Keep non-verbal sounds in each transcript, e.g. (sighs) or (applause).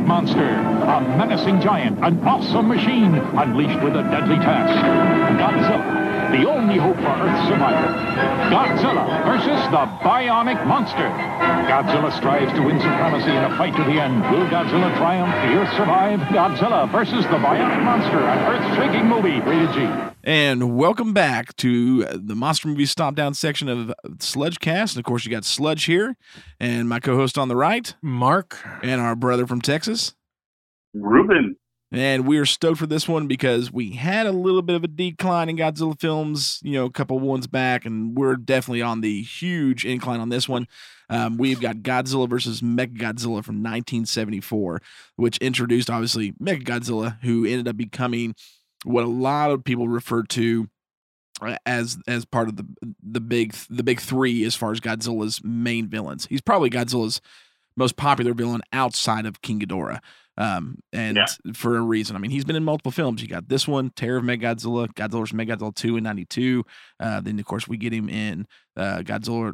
Monster, a menacing giant, an awesome machine unleashed with a deadly task. Godzilla, the only hope for Earth's survival. Godzilla versus the Bionic Monster. Godzilla strives to win supremacy in a fight to the end. Will Godzilla triumph? The Earth survive? Godzilla versus the Bionic Monster, an earth-shaking movie. Rated G. And welcome back to the Monster Movie Stop Down section of Sludge Cast. And of course, you got Sludge here, and my co host on the right, Mark. and our brother from Texas. Ruben. And we are stoked for this one because we had a little bit of a decline in Godzilla films, you know, a couple ones back, and we're definitely on the huge incline on this one. Um, we've got Godzilla versus Mechagodzilla from 1974, which introduced obviously Mechagodzilla, who ended up becoming what a lot of people refer to uh, as as part of the the big the big three as far as Godzilla's main villains. He's probably Godzilla's most popular villain outside of King Ghidorah. Um, and Yeah. for a reason. I mean, he's been in multiple films. You got this one, Terror of Mechagodzilla, Godzilla vs. Mechagodzilla 2 in 92. Uh, then, of course, we get him in uh, Godzilla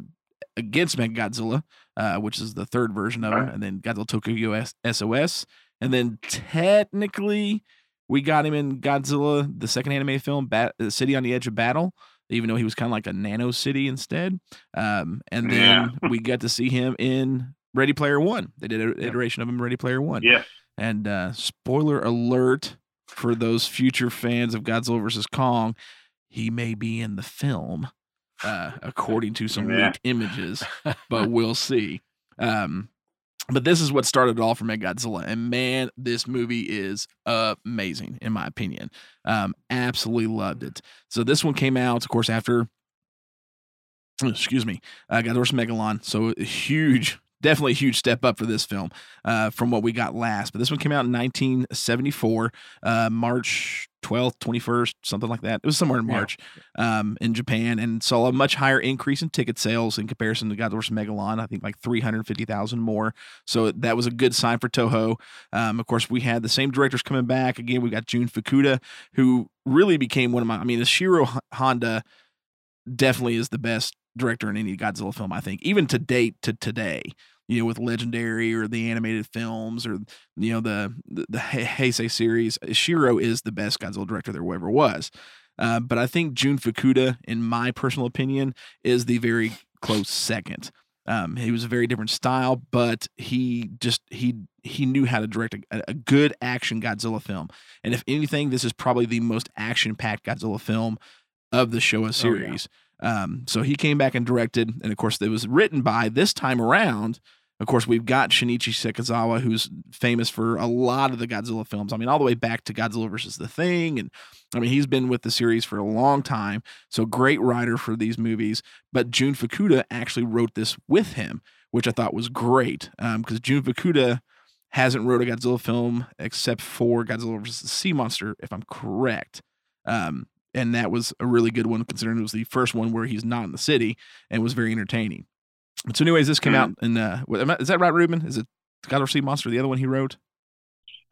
against Mechagodzilla, uh, which is the third version of him. And then Godzilla Tokyo S- SOS. And then technically, we got him in Godzilla, the second anime film, Bat- uh, City on the Edge of Battle, even though he was kind of like a nano city instead. Um, and then (laughs) we got to see him in Ready Player One. They did an iteration of him in Ready Player One. Yeah. And uh, spoiler alert for those future fans of Godzilla vs. Kong, he may be in the film, uh, according to some Yeah. leaked images, (laughs) but we'll see. Um, but this is what started it all for Mechagodzilla, and man, this movie is amazing in my opinion. Um, absolutely loved it. So this one came out, of course, after. Excuse me, uh, Godzilla. Megalon. So huge, definitely a huge step up for this film uh, from what we got last. But this one came out in 1974, uh, March 12th, 21st, something like that. It was somewhere in Yeah. March um, in Japan and saw a much higher increase in ticket sales in comparison to Godzilla vs. Megalon. I think like 350,000 more. So that was a good sign for Toho. Um, of course, we had the same directors coming back. Again, we got Jun Fukuda, who really became one of my, I mean, Ishiro H- Honda definitely is the best director in any Godzilla film, I think, even to date to today. You know, with Legendary or the animated films or you know the the, the Heisei series, Shiro is the best Godzilla director there ever was. Uh, but I think Jun Fukuda, in my personal opinion, is the very close second. Um, he was a very different style, but he just he he knew how to direct a, a good action Godzilla film. And if anything, this is probably the most action packed Godzilla film of the Showa series. Um, so he came back and directed, and of course, it was written by this time around. Of course, we've got Shinichi Sekizawa, who's famous for a lot of the Godzilla films. I mean, all the way back to Godzilla versus the Thing, and I mean, he's been with the series for a long time. So great writer for these movies. But Jun Fukuda actually wrote this with him, which I thought was great because Jun Fukuda hasn't wrote a Godzilla film except for Godzilla versus the Sea Monster, if I'm correct. Um, and that was a really good one considering it was the first one where he's not in the city and was very entertaining. So, anyways, this came out in uh, what- am I- is that right, Ruben? Is it Godzilla Sea Monster, the other one he wrote?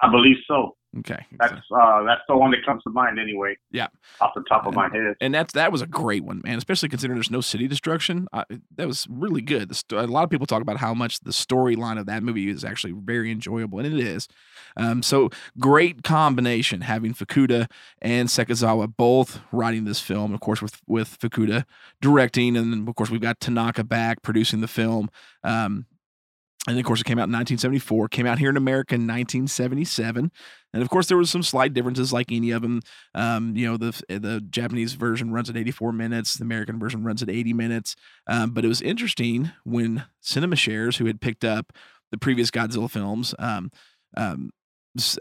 I believe so. Okay, That's uh that's the one that comes to mind anyway. Yeah. Off the top of my head. and that's that was a great one, man. Especially considering there's no city destruction. I, that was really good. The sto- a lot of people talk about how much the storyline of that movie is actually very enjoyable, and it is. Um, so great combination having Fukuda and Sekizawa both writing this film. Of course, with with Fukuda directing, and then of course we've got Tanaka back producing the film. Um, and of course, it came out in 1974. Came out here in America in 1977. And of course, there was some slight differences, like any of them. Um, you know, the the Japanese version runs at 84 minutes. The American version runs at 80 minutes. Um, but it was interesting when Cinema Shares, who had picked up the previous Godzilla films, um, um,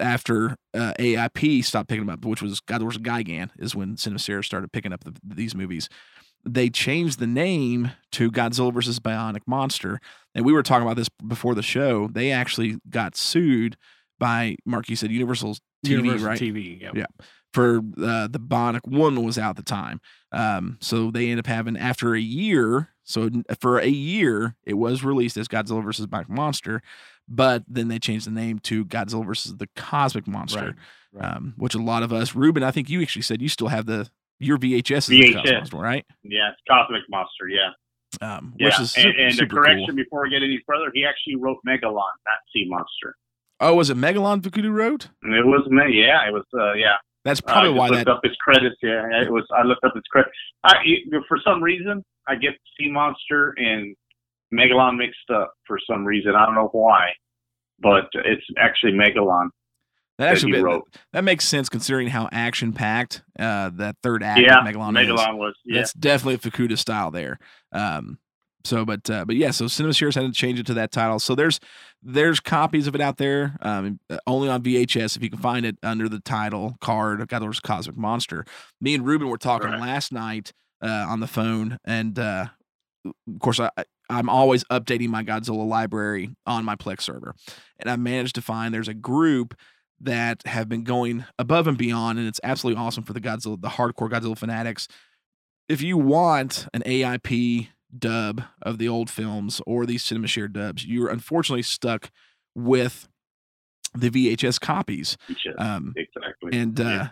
after uh, AIP stopped picking them up, which was God vs. Gigan, is when Cinema Shares started picking up the, these movies. They changed the name to Godzilla versus Bionic Monster, and we were talking about this before the show. They actually got sued by Mark. You said Universal TV, Universal right? TV. Yep. Yeah. For uh, the Bionic One was out at the time, um, so they end up having after a year. So for a year, it was released as Godzilla versus Bionic Monster, but then they changed the name to Godzilla versus the Cosmic Monster, Right. right. um, which a lot of us, Ruben, I think you actually said you still have the your VHS is the VHS. Cosmic Monster, right? Yeah, it's Cosmic Monster. Yeah, Um, yeah. which is su- and, and the super correction cool. before we get any further, he actually wrote Megalon, not Sea Monster. Oh, was it Megalon Fukuda wrote? It was me. Yeah, it was. Uh, yeah. That's probably I just why looked that. up his credits. Yeah, it was. I looked up his credits. I for some reason I get Sea Monster and Megalon mixed up for some reason. I don't know why, but it's actually Megalon That actually that, wrote. that makes sense considering how action packed uh, that third act Yeah, of Megalon, is. Was. Yeah, That's definitely a Fukuda style there. Um, so, but uh, but yeah, so Cinema Shares had to change it to that title. So there's there's copies of it out there, um, only on VHS if you can find it under the title card. Godzilla's Cosmic Monster. Me and Ruben were talking Right. last night uh, on the phone, and uh, of course I. I'm always updating my Godzilla library on my Plex server, and I managed to find there's a group that have been going above and beyond, and it's absolutely awesome for the Godzilla, the hardcore Godzilla fanatics. If you want an AIP dub of the old films or these cinema share dubs, you're unfortunately stuck with the VHS copies. is- Um, exactly. and uh, Yeah.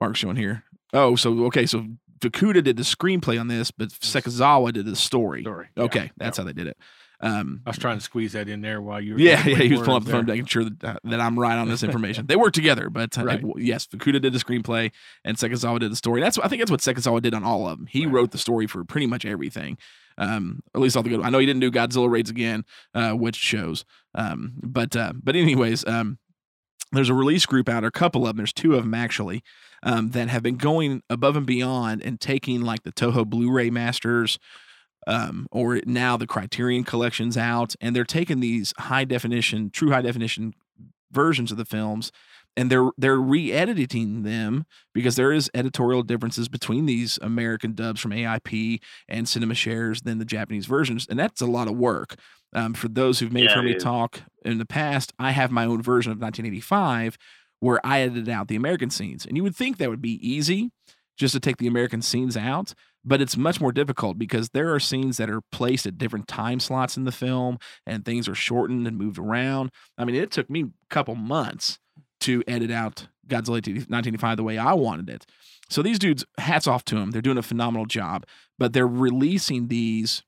Mark's showing here. Oh, so okay, so Fukuda did the screenplay on this, but Sekizawa did the story. Story. Yeah, Okay, that's yeah. how they did it. Um, I was trying to squeeze that in there while you were. yeah, yeah, he was pulling up the phone, making sure that, uh, that I'm right on this information. they work together, but uh, Right. yes, Fukuda did the screenplay and Sekizawa did the story. That's I think that's what Sekizawa did on all of them. He Right. wrote the story for pretty much everything. Um, at least all the good. I know he didn't do Godzilla raids again, uh, which shows. Um, but uh, but anyways, um, there's a release group out, or a couple of them. There's two of them actually um, that have been going above and beyond and taking like the Toho Blu-ray masters um, or now the Criterion collections out, and they're taking these high definition, true high definition versions of the films, and they're they're re-editing them because there is editorial differences between these American dubs from AIP and Cinema Shares than the Japanese versions, and that's a lot of work. Um, for those who've maybe Yeah, heard me talk in the past, I have my own version of 1985 where I edited out the American scenes, and you would think that would be easy just to take the American scenes out but it's much more difficult because there are scenes that are placed at different time slots in the film and things are shortened and moved around. I mean, it took me a couple months to edit out Godzilla 1985 the way I wanted it. So these dudes, hats off to them. They're doing a phenomenal job, but they're releasing these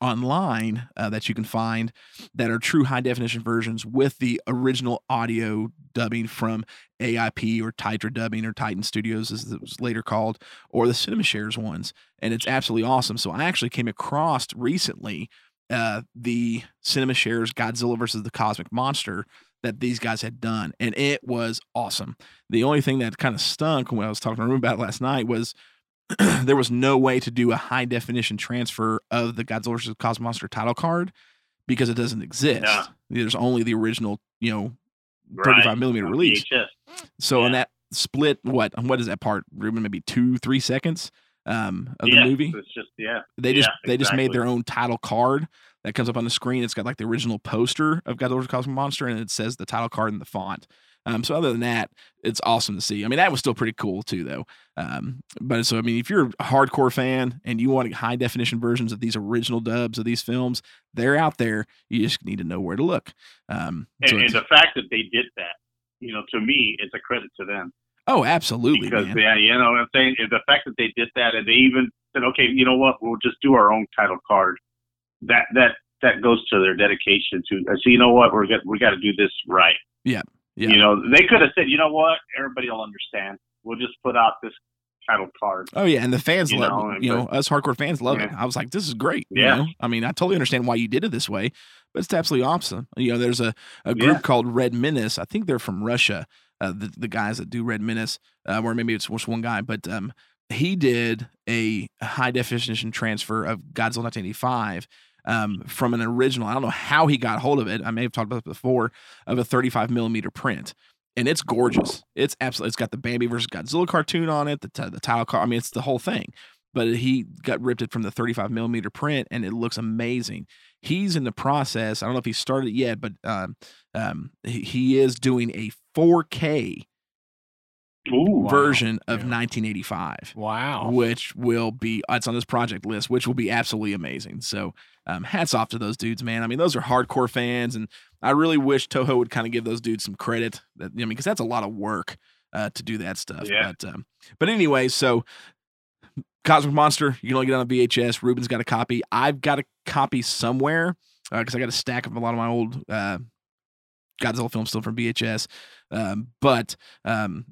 online uh, that you can find that are true high definition versions with the original audio dubbing from AIP or Titra dubbing or Titan Studios as it was later called or the Cinema Shares ones and it's absolutely awesome. So I actually came across recently uh, the Cinema Shares Godzilla versus the Cosmic Monster that these guys had done and it was awesome. The only thing that kind of stunk when I was talking to Ruben about it last night was (clears throat) there was no way to do a high definition transfer of the Godzilla vs. Cosmic Monster title card because it doesn't exist. Yeah. There's only the original, you know, Right. 35 millimeter release. VHS. So in that split, what what is that part, Ruben? Maybe two, three seconds um, of yeah, the movie. It's just yeah. They just yeah, they just made their own title card that comes up on the screen. It's got like the original poster of Godzilla vs. Cosmic Monster, and it says the title card in the font. Um, so other than that, it's awesome to see. I mean, that was still pretty cool too, though. Um, but so I mean, if you're a hardcore fan and you want high definition versions of these original dubs of these films, they're out there. You just need to know where to look. Um, so And, and the fact that they did that, you know, to me, it's a credit to them. oh, absolutely, because yeah, you know what I'm saying. The fact that they did that, and they even said, "Okay, you know what? We'll just do our own title card." That that that goes to their dedication to. I see. You know what? We're get, we got to do this right. Yeah. You know, they could have said, "You know what? Everybody will understand. We'll just put out this title card." Oh yeah, and the fans You love know, it. You know, us hardcore fans love it. I was like, this is great. you Yeah. know? I mean, I totally understand why you did it this way, but it's absolutely awesome. You know, there's a, a group Yeah. called Red Menace. I think they're from Russia. Uh, the the guys that do Red Menace, uh, or maybe it's just one guy, but um, he did a high definition transfer of Godzilla 1985 um, from an original. I don't know how he got hold of it. I may have talked about it before of a 35 millimeter print. And it's gorgeous. It's absolutely. It's got the Bambi versus Godzilla cartoon on it. The t- the title card. I mean, it's the whole thing. But he got ripped it from the 35 millimeter print, and it looks amazing. He's in the process. I don't know if he started yet, but um, um, he, he is doing a 4K Ooh, version of Yeah. 1985 Wow. which will be it's on this project list, which will be absolutely amazing. So, um, hats off to those dudes, man. I mean, those are hardcore fans, and I really wish Toho would kind of give those dudes some credit. That I mean, because that's a lot of work uh, to do that stuff. Yeah. But um, but anyway, so Cosmic Monster, you can only get on on VHS. Ruben's got a copy. I've got a copy somewhere because I got a stack of a lot of my old uh, Godzilla film still from VHS. Um, but um,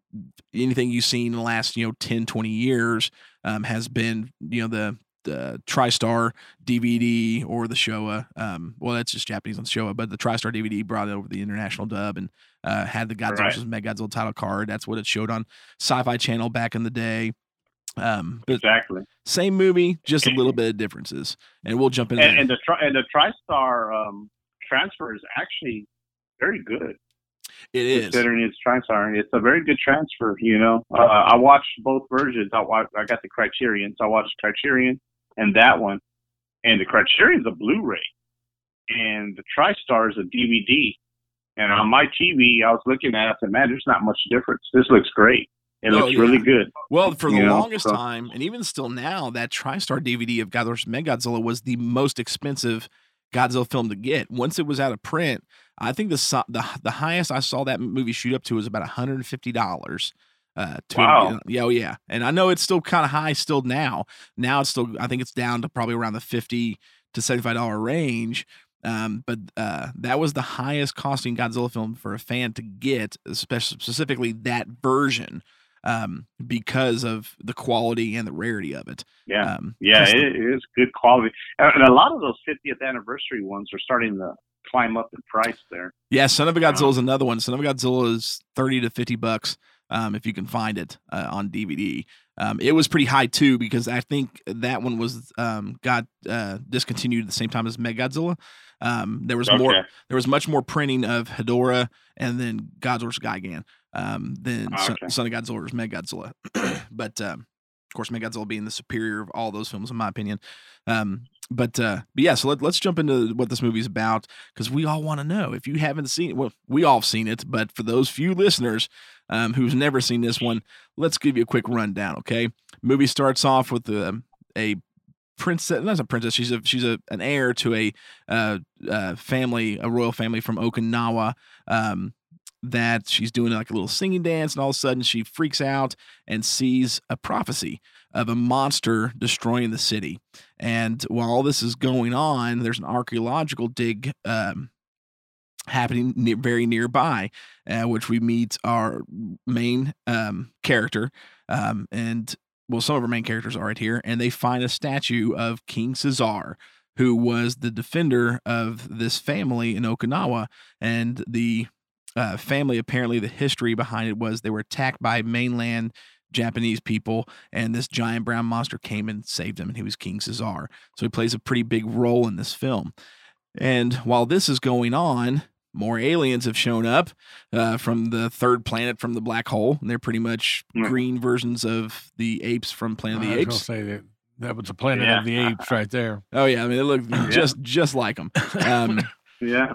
anything you've seen in the last, you know, 10, 20 years um, has been, you know, the the TriStar DVD or the Showa. Um, well, that's just Japanese on Showa, but the TriStar DVD brought it over the international dub and uh, had the Godzilla Right. versus Megagodzilla title card. That's what it showed on Sci-Fi Channel back in the day. Um, exactly. same movie, just a little bit of differences, and we'll jump in. And, and the tri- and the TriStar um, transfer is actually very good. it is. considering it's TriStar. It's a very good transfer. You know, uh, I watched both versions. I watched, I got the Criterion, so I watched Criterion and that one, and the Criterion's a Blu-ray, and the TriStar is a DVD. And on my TV, I was looking at it. I said, "Man, there's not much difference. This looks great. It Oh, looks yeah. really good." Well, for the You know, longest so- time, and even still now, that TriStar DVD of Godzilla vs. Was the most expensive Godzilla film to get. Once it was out of print, I think the the the highest I saw that movie shoot up to was about hundred and fifty dollars. Uh, to Wow. yeah, oh yeah, and I know it's still kind of high still now. Now it's still, I think it's down to probably around the fifty to seventy five dollar range. Um, but uh, that was the highest costing Godzilla film for a fan to get, especially specifically that version um, because of the quality and the rarity of it. Yeah, Um, yeah, the- it, it is good quality. And a lot of those 50th anniversary ones are starting to climb up in price. There. yeah. Son of a Godzilla is another one. Son of a Godzilla is thirty to fifty bucks um, if you can find it uh, on DVD. Um, it was pretty high too because I think that one was um, got uh, discontinued at the same time as Megagodzilla. Um, there was more. There was much more printing of Hedorah and then Godzilla vs. Gigan um, than Ah, Son, okay. Son of Godzilla vs. Megagodzilla. (clears throat) but um, of course, Megagodzilla being the superior of all those films, in my opinion. Um, but, uh, but yeah, so let, let's jump into what this movie's about because we all want to know. If you haven't seen it, well, we all have seen it, but for those few listeners um, who's never seen this one, let's give you a quick rundown. Okay, movie starts off with um a princess, not a princess. She's a she's a an heir to a uh, uh, family, a royal family from Okinawa. Um, that she's doing like a little singing dance, and all of a sudden she freaks out and sees a prophecy of a monster destroying the city. And while all this is going on, there's an archaeological dig um, happening near, very nearby, uh, which we meet our main um, character. Um, and well, some of our main characters are right here, and they find a statue of King Caesar, who was the defender of this family in Okinawa. And the uh, family, apparently, the history behind it was they were attacked by mainland Japanese people, and this giant brown monster came and saved them, and he was King Caesar. So he plays a pretty big role in this film. And while this is going on, more aliens have shown up uh, from the third planet from the black hole. And they're pretty much green versions of the apes from Planet of the was gonna Apes. say that that was the Planet Yeah. of the Apes right there. Oh yeah, I mean they look (laughs) just just like them. (laughs) Um, Yeah.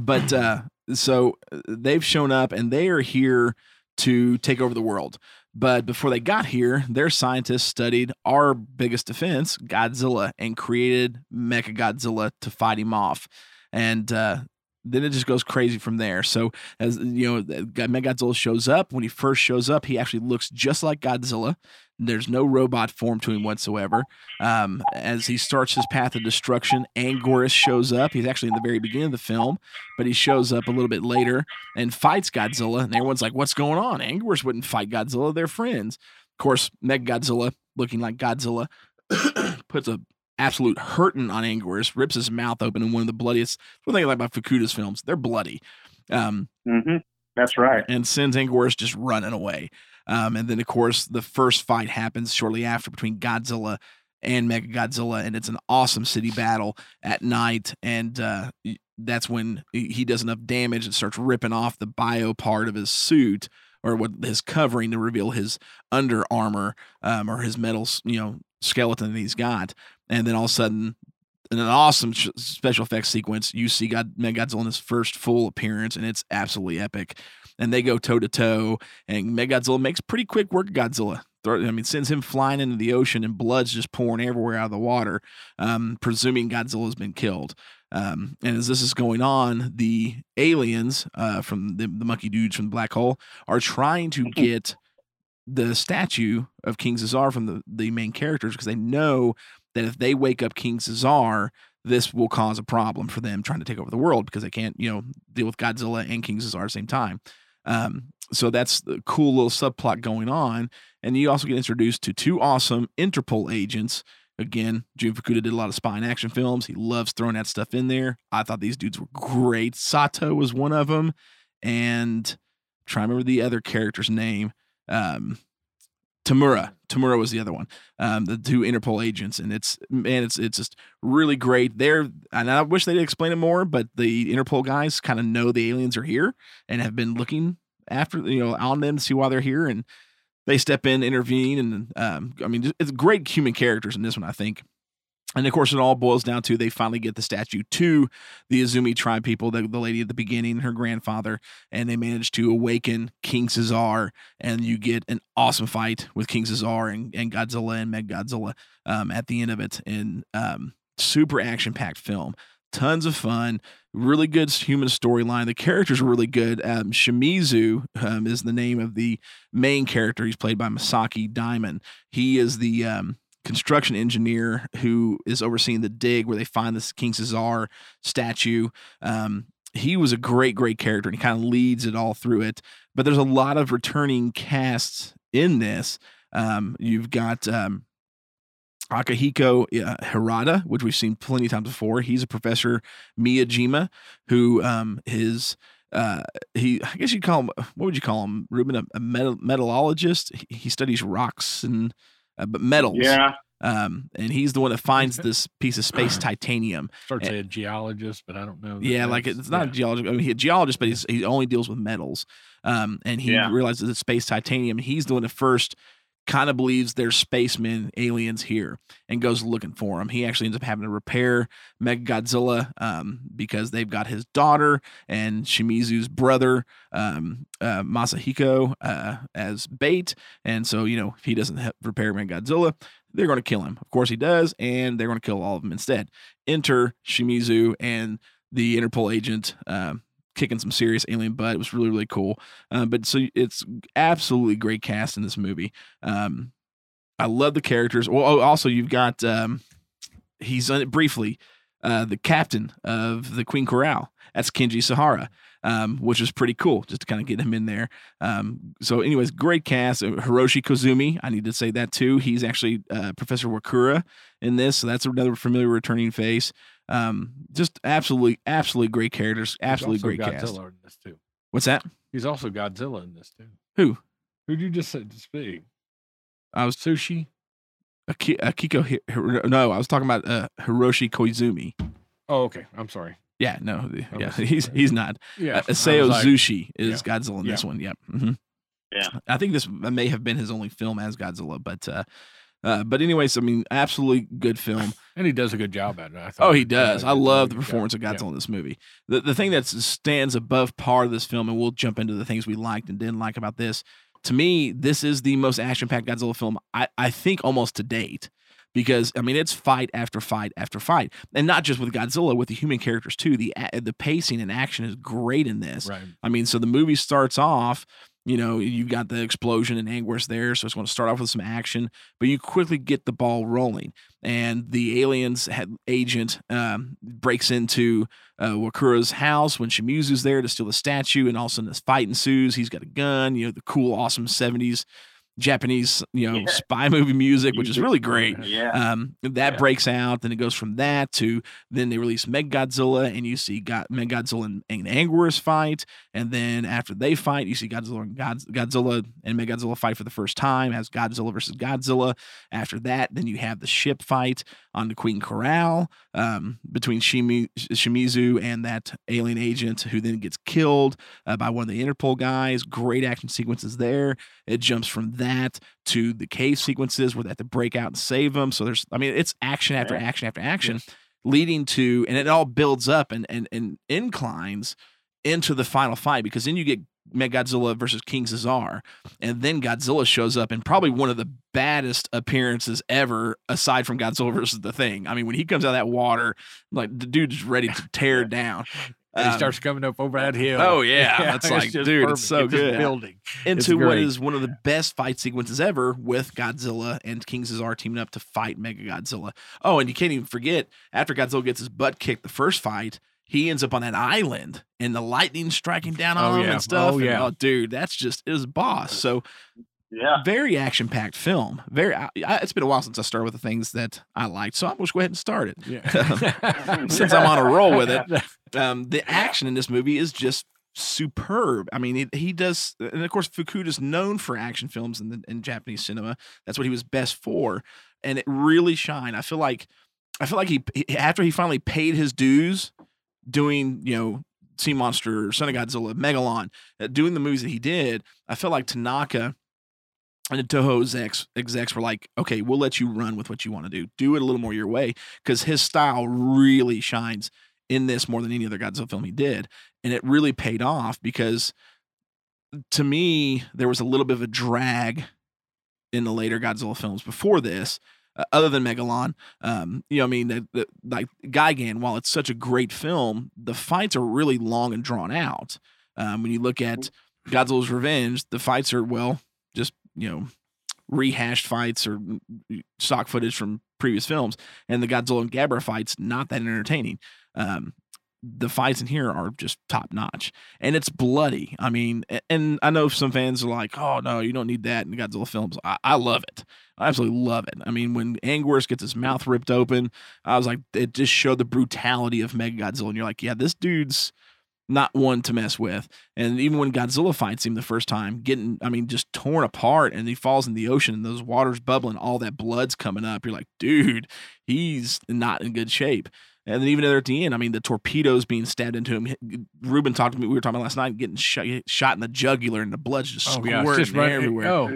but uh, so uh, they've shown up and they are here to take over the world. But before they got here, their scientists studied our biggest defense, Godzilla, and created Mecha Godzilla to fight him off. And uh, then it just goes crazy from there. So as you know, Mechagodzilla shows up. When he first shows up, he actually looks just like Godzilla. There's no robot form to him whatsoever. Um, as he starts his path of destruction, Anguirus shows up. He's actually in the very beginning of the film, but he shows up a little bit later and fights Godzilla. And everyone's like, "What's going on?" Anguirus wouldn't fight Godzilla; they're friends. Of course, Mechagodzilla, looking like Godzilla, (coughs) puts a absolute hurting on Anguirus, rips his mouth open, in one of the bloodiest. One thing I like about Fukuda's films, they're bloody. Um, hmm That's right. and sends Anguirus just running away. Um, and then, of course, the first fight happens shortly after between Godzilla and Mechagodzilla, and it's an awesome city battle at night. And uh, that's when he does enough damage and starts ripping off the bio part of his suit or what his covering to reveal his under armor um, or his metal, you know, skeleton that he's got. And then all of a sudden, in an awesome special effects sequence, you see God Mechagodzilla in his first full appearance, and it's absolutely epic. And they go toe to toe, and Mechagodzilla makes pretty quick work of Godzilla. I mean, sends him flying into the ocean, and blood's just pouring everywhere out of the water, um, presuming Godzilla's been killed. Um, and as this is going on, the aliens uh, from the, the monkey dudes from the black hole are trying to get the statue of King Caesar from the, the main characters because they know that if they wake up King Caesar, this will cause a problem for them trying to take over the world because they can't, you know, deal with Godzilla and King Caesar at the same time. Um, so that's the cool little subplot going on. And you also get introduced to two awesome Interpol agents. Again, Jun Fukuda did a lot of spy and action films. He loves throwing that stuff in there. I thought these dudes were great. Sato was one of them. And try to remember the other character's name. Um, Tamura. Tamura was the other one. Um, the two Interpol agents, and it's man, it's it's just really great. They're and I wish they'd explain it more, but the Interpol guys kind of know the aliens are here and have been looking after you know on them to see why they're here, and they step in, intervene, and um, I mean it's great human characters in this one, I think. And of course, it all boils down to they finally get the statue to the Izumi tribe people, the, the lady at the beginning, her grandfather, and they manage to awaken King Caesar. And you get an awesome fight with King Caesar and, and Godzilla and Meg Godzilla um, at the end of it. And um, super action packed film. Tons of fun, really good human storyline. The characters are really good. Um, Shimizu um, is the name of the main character. He's played by Masaki Daimon. He is the um, construction engineer who is overseeing the dig where they find this King Caesar statue. Um, he was a great, great character, and he kind of leads it all through it. But there's a lot of returning casts in this. Um, you've got um, Akihiko uh, Hirata, which we've seen plenty of times before. He's a professor Miyajima, who um, is uh, he I guess you'd call him what would you call him, Ruben? A, a metal, metallologist. He, he studies rocks and uh, but metals. Yeah. Um, and he's the one that finds this piece of space (clears throat) titanium. Starts a geologist, but I don't know. that Yeah, like it's not a geologist. I mean, he's a geologist, but he's, he only deals with metals. Um, and he Yeah. realizes it's space titanium. He's the one that first kind of believes there's spacemen, aliens here, and goes looking for them. He actually ends up having to repair Mechagodzilla um, because they've got his daughter and Shimizu's brother, um, uh, Masahiko, uh, as bait. And so, you know, if he doesn't repair Mechagodzilla, they're going to kill him. Of course, he does, and they're going to kill all of them instead. Enter Shimizu and the Interpol agent. Um, kicking some serious alien butt. It was really really cool. Uh, but so it's absolutely great cast in this movie. Um, I love the characters. Well, oh, also you've got um, he's on it briefly. Uh, the captain of the Queen Coral. That's Kenji Sahara, um, which is pretty cool just to kind of get him in there. Um, so, anyways, great cast. Uh, Hiroshi Koizumi, I need to say that too. He's actually uh, Professor Wakura in this, so that's another familiar returning face. Um, just absolutely, absolutely great characters. He's Absolutely also great cast. Godzilla in this too. What's that? He's also Godzilla in this too. Who? Who did you just say to speak? I was Sushi. Aki- Akiko. Hi- Hiro- No, I was talking about uh, Hiroshi Koizumi. Oh, okay. I'm sorry. Yeah, no, yeah, (laughs) he's he's not. Yeah. Uh, I Isao like- Zushi is yeah. Godzilla in Yeah. this one. Yep. hmm Yeah. I think this may have been his only film as Godzilla, but uh, uh, but anyways, I mean, absolutely good film. And he does a good job at it. I thought Oh, he does. I love the job. performance of Yeah. Godzilla in this movie. The the thing that stands above par of this film, and we'll jump into the things we liked and didn't like about this. To me, this is the most action packed Godzilla film I, I think almost to date. Because I mean, it's fight after fight after fight, and not just with Godzilla, with the human characters too. The the pacing and action is great in this. Right. I mean, so the movie starts off, you know, you've got the explosion and anguish there, so it's going to start off with some action, but you quickly get the ball rolling, and the aliens had, agent um, breaks into uh, Wakura's house when Shimizu's there to steal the statue, and all of a sudden this fight ensues. He's got a gun, you know, the cool, awesome '70s Japanese, you know, Yeah. spy movie music, which is really great. (laughs) Yeah. Um, that Yeah. breaks out. Then it goes from that to then they release Meg Godzilla, and you see God, Godzilla and, and Anguirus fight. And then after they fight, you see Godzilla and Godz- Godzilla and Mechagodzilla fight for the first time as Godzilla versus Godzilla. After that, then you have the ship fight on the Queen Coral um, between Shimi, Shimizu and that alien agent who then gets killed uh, by one of the Interpol guys. Great action sequences there. It jumps from that to the cave sequences where they have to break out and save them. So there's, I mean, it's action after Yeah. action after action, leading to, and it all builds up and and and inclines into the final fight because then you get Mechagodzilla versus King Caesar, and then Godzilla shows up in probably one of the baddest appearances ever, aside from Godzilla (laughs) versus the Thing. I mean, when he comes out of that water, like the dude's ready to (laughs) tear down. And he Um, starts coming up over that hill. Oh yeah, (laughs) it's like, just dude, it's perfect. so just good. building. Into what is one of the best fight sequences ever with Godzilla and King Caesar teaming up to fight Mega Godzilla. Oh, and you can't even forget after Godzilla gets his butt kicked the first fight, he ends up on that island and the lightning striking down on Oh, him yeah. and stuff. Oh, and, yeah. dude, that's just his boss. So Yeah. very action packed film. Very. I, I- it's been a while since I started with the things that I liked, so I'm just go ahead and start it. Yeah. (laughs) Since I'm on a roll with it, um, the action in this movie is just superb. I mean, he, he does, and of course, Fukuda's known for action films in, the, in Japanese cinema. That's what he was best for, and it really shined. I feel like, I feel like he he- after he finally paid his dues, doing you know Sea Monster, Son of Godzilla, Megalon, uh, doing the movies that he did. I felt like Tanaka. And the Toho execs, execs were like, okay, we'll let you run with what you want to do. Do it a little more your way. Because his style really shines in this more than any other Godzilla film he did. And it really paid off because to me, there was a little bit of a drag in the later Godzilla films before this, uh, other than Megalon. Um, you know, I mean, the, the, like Gigan, while it's such a great film, the fights are really long and drawn out. Um, when you look at Godzilla's Revenge, the fights are, well, just, you know, rehashed fights or mm, stock footage from previous films. And the Godzilla and Gabra fights, not that entertaining. Um, the fights in here are just top notch and it's bloody. I mean, and I know some fans are like, oh, no, you don't need that in Godzilla films. I, I love it. I absolutely love it. I mean, when Anguirus gets his mouth ripped open, I was like, it just showed the brutality of Mega Godzilla. And you're like, yeah, this dude's not one to mess with. And even when Godzilla fights him the first time, getting, I mean, just torn apart and he falls in the ocean and those waters bubbling, all that blood's coming up. You're like, dude, he's not in good shape. And then even there at the end, I mean, the torpedoes being stabbed into him. Ruben talked to me. We were talking about last night, getting shot, shot in the jugular, and the blood's just Oh squirting yeah, just running everywhere. Oh,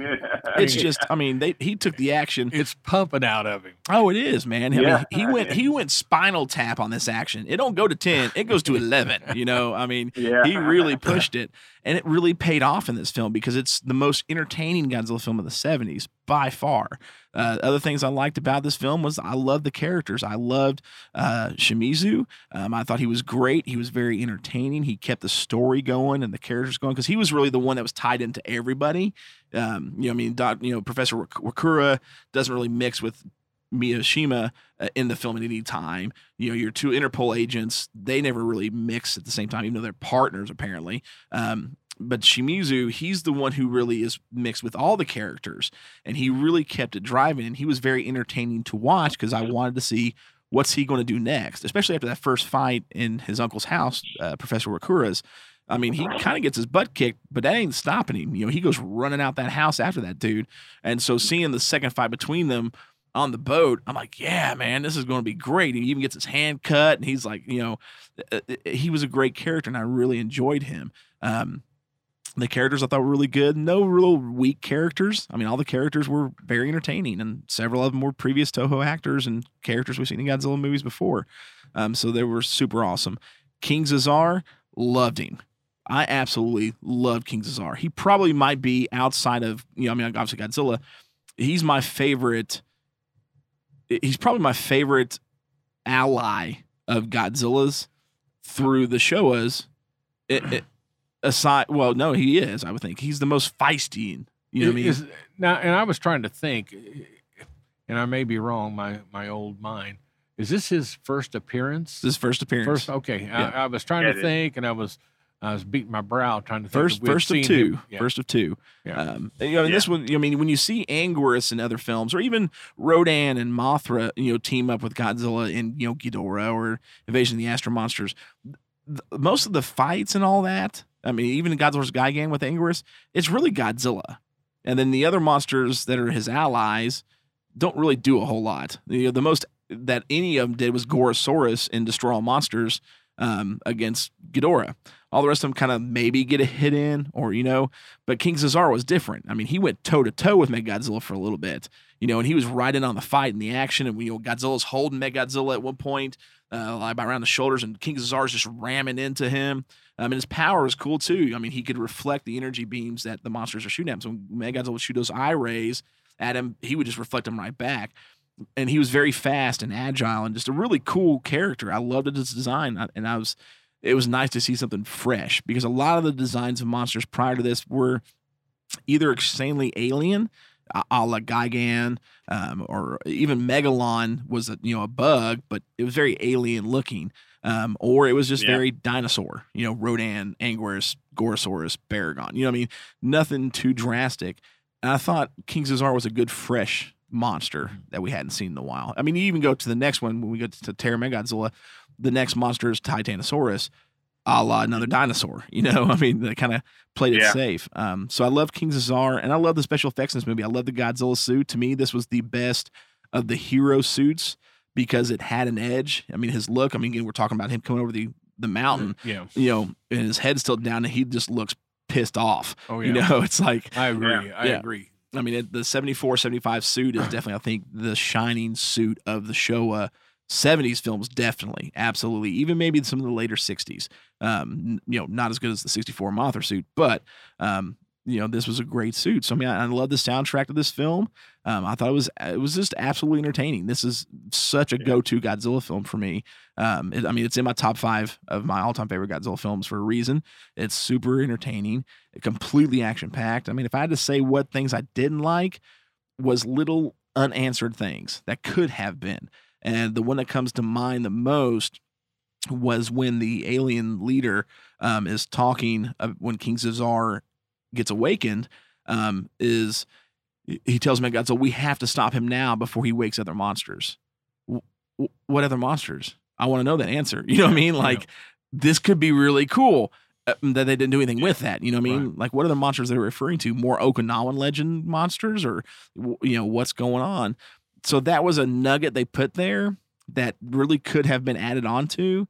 (laughs) It's just, I mean, they he took the action. it's pumping out of him. Oh, it is, man. I Yeah. mean, he went he went spinal tap on this action. It don't go to ten, it goes to (laughs) eleven. You know, I mean, Yeah. he really pushed it, and it really paid off in this film because it's the most entertaining Godzilla film of the '70s by far. Uh, other things I liked about this film was I loved the characters. I loved uh, Shimizu. Um, I thought he was great. He was very entertaining. He kept the story going and the characters going because he was really the one that was tied into everybody. Um, you know, I mean, Doc, you know, Professor Wakura doesn't really mix with Miyajima uh, in the film at any time. You know, your two Interpol agents, they never really mix at the same time, even though they're partners apparently. Um, but Shimizu, he's the one who really is mixed with all the characters, and he really kept it driving. And he was very entertaining to watch because I wanted to see what's he going to do next, especially after that first fight in his uncle's house, uh, Professor Wakura's. I mean, he kind of gets his butt kicked, but that ain't stopping him. You know, he goes running out that house after that dude. And so seeing the second fight between them on the boat, I'm like, yeah, man, this is going to be great. He even gets his hand cut, and he's like, you know, uh, uh, he was a great character, and I really enjoyed him. Um, the characters I thought were really good. No real weak characters. I mean, all the characters were very entertaining, and several of them were previous Toho actors and characters we've seen in Godzilla movies before. Um, so they were super awesome. King Caesar, loved him. I absolutely love King Caesar. He probably might be outside of, you know, I mean, obviously Godzilla. He's my favorite. He's probably my favorite ally of Godzilla's through the Showas. It, it, aside, well, no, he is. I would think he's the most feisty. and- You know what I mean? Is- now, and I was trying to think, and I may be wrong. My my old mind. Is this his first appearance? This his first appearance. First, okay. Yeah. I, I was trying Yeah, to it is. think, and I was I was beating my brow trying to think First, if first of seen two. Yeah. first of two. Yeah. Um, and, you know, and this one, I mean, when you see Anguirus in other films, or even Rodan and Mothra, you know, team up with Godzilla in you know Ghidorah or Invasion of the Astro Monsters, th- most of the fights and all that, I mean, even in Godzilla's Gigan with Anguirus, it's really Godzilla, and then the other monsters that are his allies don't really do a whole lot. You know, the most that any of them did was Gorosaurus in Destroy All Monsters um, against Ghidorah. All the rest of them kind of maybe get a hit in, or you know, but King Caesar was different. I mean, he went toe to toe with Mechagodzilla for a little bit, you know, and he was in on the fight and the action. And you know, Godzilla's holding Mechagodzilla at one point, uh, like around the shoulders, and King Caesar's just ramming into him. Um, mean, his power was cool too. I mean, he could reflect the energy beams that the monsters are shooting at him. So when would shoot those eye rays at him, he would just reflect them right back. And he was very fast and agile and just a really cool character. I loved his design, and I was it was nice to see something fresh because a lot of the designs of monsters prior to this were either insanely alien, a, la Gigan, um, or even Megalon was a, you know a bug, but it was very alien looking, um, or it was just Yeah. very dinosaur. You know, Rodan, Anguirus, Gorosaurus, Baragon. You know, what I mean, nothing too drastic. And I thought King Caesar was a good fresh monster that we hadn't seen in a while. I mean, you even go to the next one when we go to Terra Megagodzilla, the next monster is Titanosaurus, a la another dinosaur. (laughs) You know, I mean, they kind of played it Yeah. safe. Um, so I love King Caesar and I love the special effects in this movie. I love the Godzilla suit. To me, this was the best of the hero suits because it had an edge. I mean, his look. I mean, again, we're talking about him coming over the the mountain, Yeah. you know, and his head's still down, and he just looks pissed off. Oh yeah. You know, (laughs) it's like I agree. I Yeah. agree. I mean, the 74, 75 suit is (clears throat) definitely, I think, the shining suit of the Showa 70s films, definitely. Absolutely. Even maybe some of the later 60s. Um, you know, not as good as the 64 Mothra suit, but, um, you know, this was a great suit. So, I mean, I, I love the soundtrack of this film. Um, I thought it was it was just absolutely entertaining. This is such a go to Godzilla film for me. Um, it, I mean, it's in my top five of my all time favorite Godzilla films for a reason. It's super entertaining, completely action packed. I mean, if I had to say what things I didn't like, was little unanswered things that could have been. And the one that comes to mind the most was when the alien leader um, is talking uh, when King Caesar gets awakened. Um, is he tells Megagodzilla, "We have to stop him now before he wakes other monsters." W- w- what other monsters? I want to know that answer. (laughs) You know what I mean? Like this could be really cool. Uh, that they didn't do anything with that. You know what I mean? Like, what are the monsters they're referring to? More Okinawan legend monsters, or you know what's going on? So that was a nugget they put there that really could have been added onto.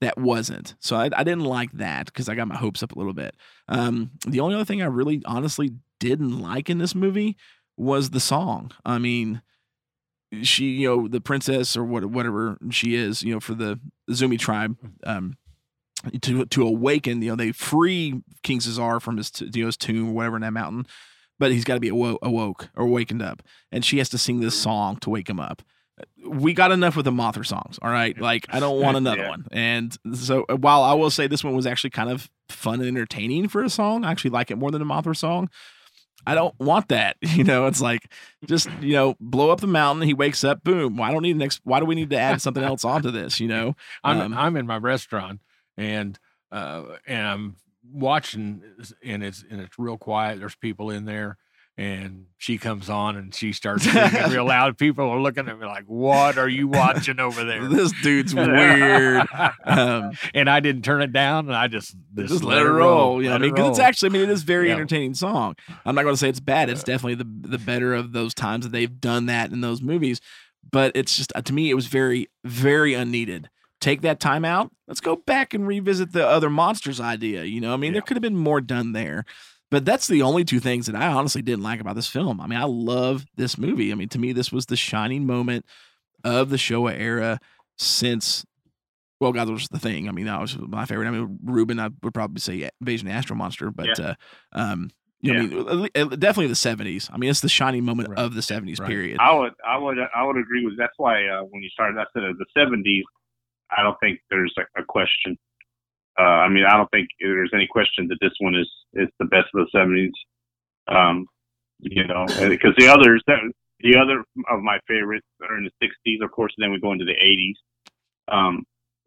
That wasn't. So I, I didn't like that because I got my hopes up a little bit. Um, the only other thing I really honestly didn't like in this movie was the song. I mean, she, you know, the princess or what, whatever she is, you know, for the Zumi tribe, um, to to awaken, you know, they free King Caesar from his, you know, his tomb or whatever in that mountain, but he's got to be awo- awoke or wakened up, and she has to sing this song to wake him up. We got enough with the Mothra songs, all right. Like I don't want (laughs) another Yeah. one. And so while I will say this one was actually kind of fun and entertaining for a song, I actually like it more than the Mothra song. I don't want that. (laughs) You know, it's like just you know blow up the mountain. He wakes up, boom. Why don't need next? Why do we need to add something else onto this? You know, (laughs) I'm Um, I'm in my restaurant and uh and I'm watching and it's and it's real quiet. There's people in there and she comes on and she starts singing real (laughs) loud. People are looking at me like, "What are you watching over there?" (laughs) this dude's (laughs) weird. Um, and I didn't turn it down, and I just just, let, it roll. You know, I mean, because it's actually, I mean, it is very Yeah. entertaining song. I'm not going to say it's bad. It's definitely the the better of those times that they've done that in those movies. But it's just uh, to me, it was very, very unneeded. Take that time out. Let's go back and revisit the other monsters idea. You know, I mean, there could have been more done there. But that's the only two things that I honestly didn't like about this film. I mean, I love this movie. I mean, to me, this was the shining moment of the Showa era since well, God was the thing. I mean, that was my favorite. I mean, Ruben, I would probably say Invasion of Astro Monster, but uh, um, you know, I mean, definitely the '70s. I mean, it's the shining moment Right. of the '70s Right. period. I would, I would, I would agree with. That's why uh, when you started, I said uh, the '70s. I don't think there's a, a question. Uh, I mean, I don't think there's any question that this one is is the best of the '70s. Um, you know, (laughs) because the others, that, the other of my favorites are in the '60s, of course. And then we go into the '80s. Um,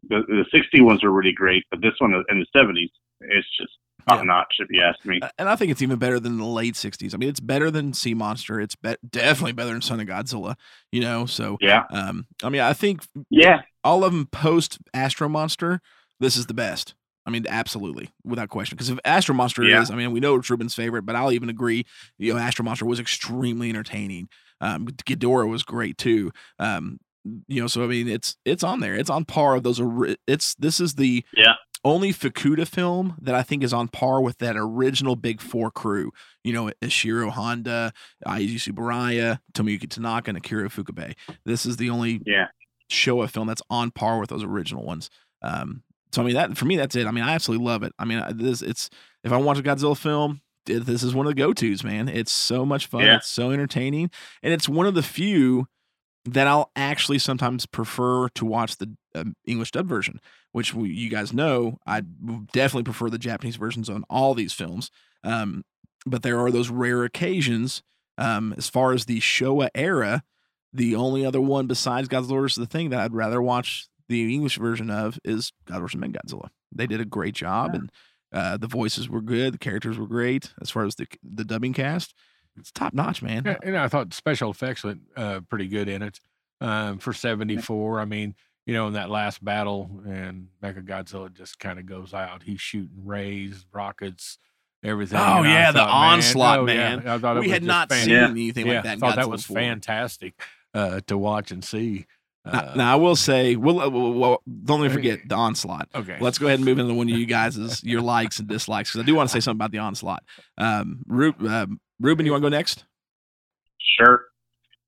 the the '60 ones are really great, but this one in the '70s, it's just top Yeah. notch. If you ask me. and I think it's even better than the late '60s. I mean, it's better than Sea Monster. It's be- definitely better than Son of Godzilla. You know, so Yeah, um, I mean, I think yeah, all of them post Astro Monster, this is the best. I mean, absolutely, without question. Because if Astro Monster Yeah. is, I mean, we know it's Ruben's favorite, but I'll even agree. You know, Astro Monster was extremely entertaining. Um, Ghidorah was great too. Um, you know, so I mean, it's it's on there. It's on par of those. It's this is the Yeah. only Fukuda film that I think is on par with that original Big Four crew. You know, Ishiro Honda, Eiji Tsuburaya, Tomoyuki Tanaka, and Akira Ifukube. This is the only yeah. Showa film that's on par with those original ones. Um, so I mean that for me that's it. I mean I absolutely love it. I mean this it's if I watch a Godzilla film, this is one of the go tos, man. It's so much fun. Yeah. It's so entertaining, and it's one of the few that I'll actually sometimes prefer to watch the um, English dub version, which we, you guys know I definitely prefer the Japanese versions on all these films. Um, but there are those rare occasions. Um, as far as the Showa era, the only other one besides Godzilla vs. the Thing that I'd rather watch the English version of is Godzilla vs. Godzilla. They did a great job, Yeah. and uh, the voices were good, the characters were great. As far as the the dubbing cast, it's top notch, man. Yeah, and I thought special effects went uh, pretty good in it um, for '74. I mean, you know, in that last battle, and Mecha Godzilla just kind of goes out. He's shooting rays, rockets, everything. Oh, and I yeah, the man, onslaught, oh, yeah, man. I thought it we was had just not fan- seen Yeah. anything Yeah, like that. I in thought that was before. fantastic uh, to watch and see. Now, Uh, now I will say, we'll, uh, well, well, don't let me forget the onslaught. okay, Let's go ahead and move into one of you guys' your likes and dislikes because I do want to say something about the onslaught. Um, Ru- um, Ruben, you want to go next? Sure.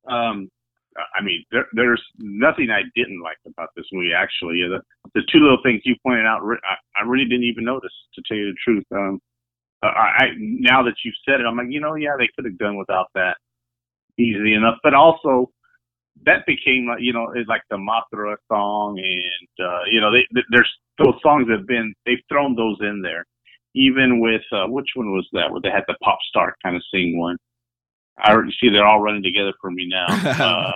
Um, I mean, there, there's nothing I didn't like about this movie. Actually, the, the two little things you pointed out, I, I really didn't even notice. To tell you the truth, um, I, I now that you've said it, I'm like, you know, yeah, they could have done without that easily enough. But also, that became like, you know, it's like the Mothra song, and uh, you know, they, th there's those songs have been they've thrown those in there. Even with uh, which one was that? Where they had the pop star kind of sing one. I already see they're all running together for me now. (laughs)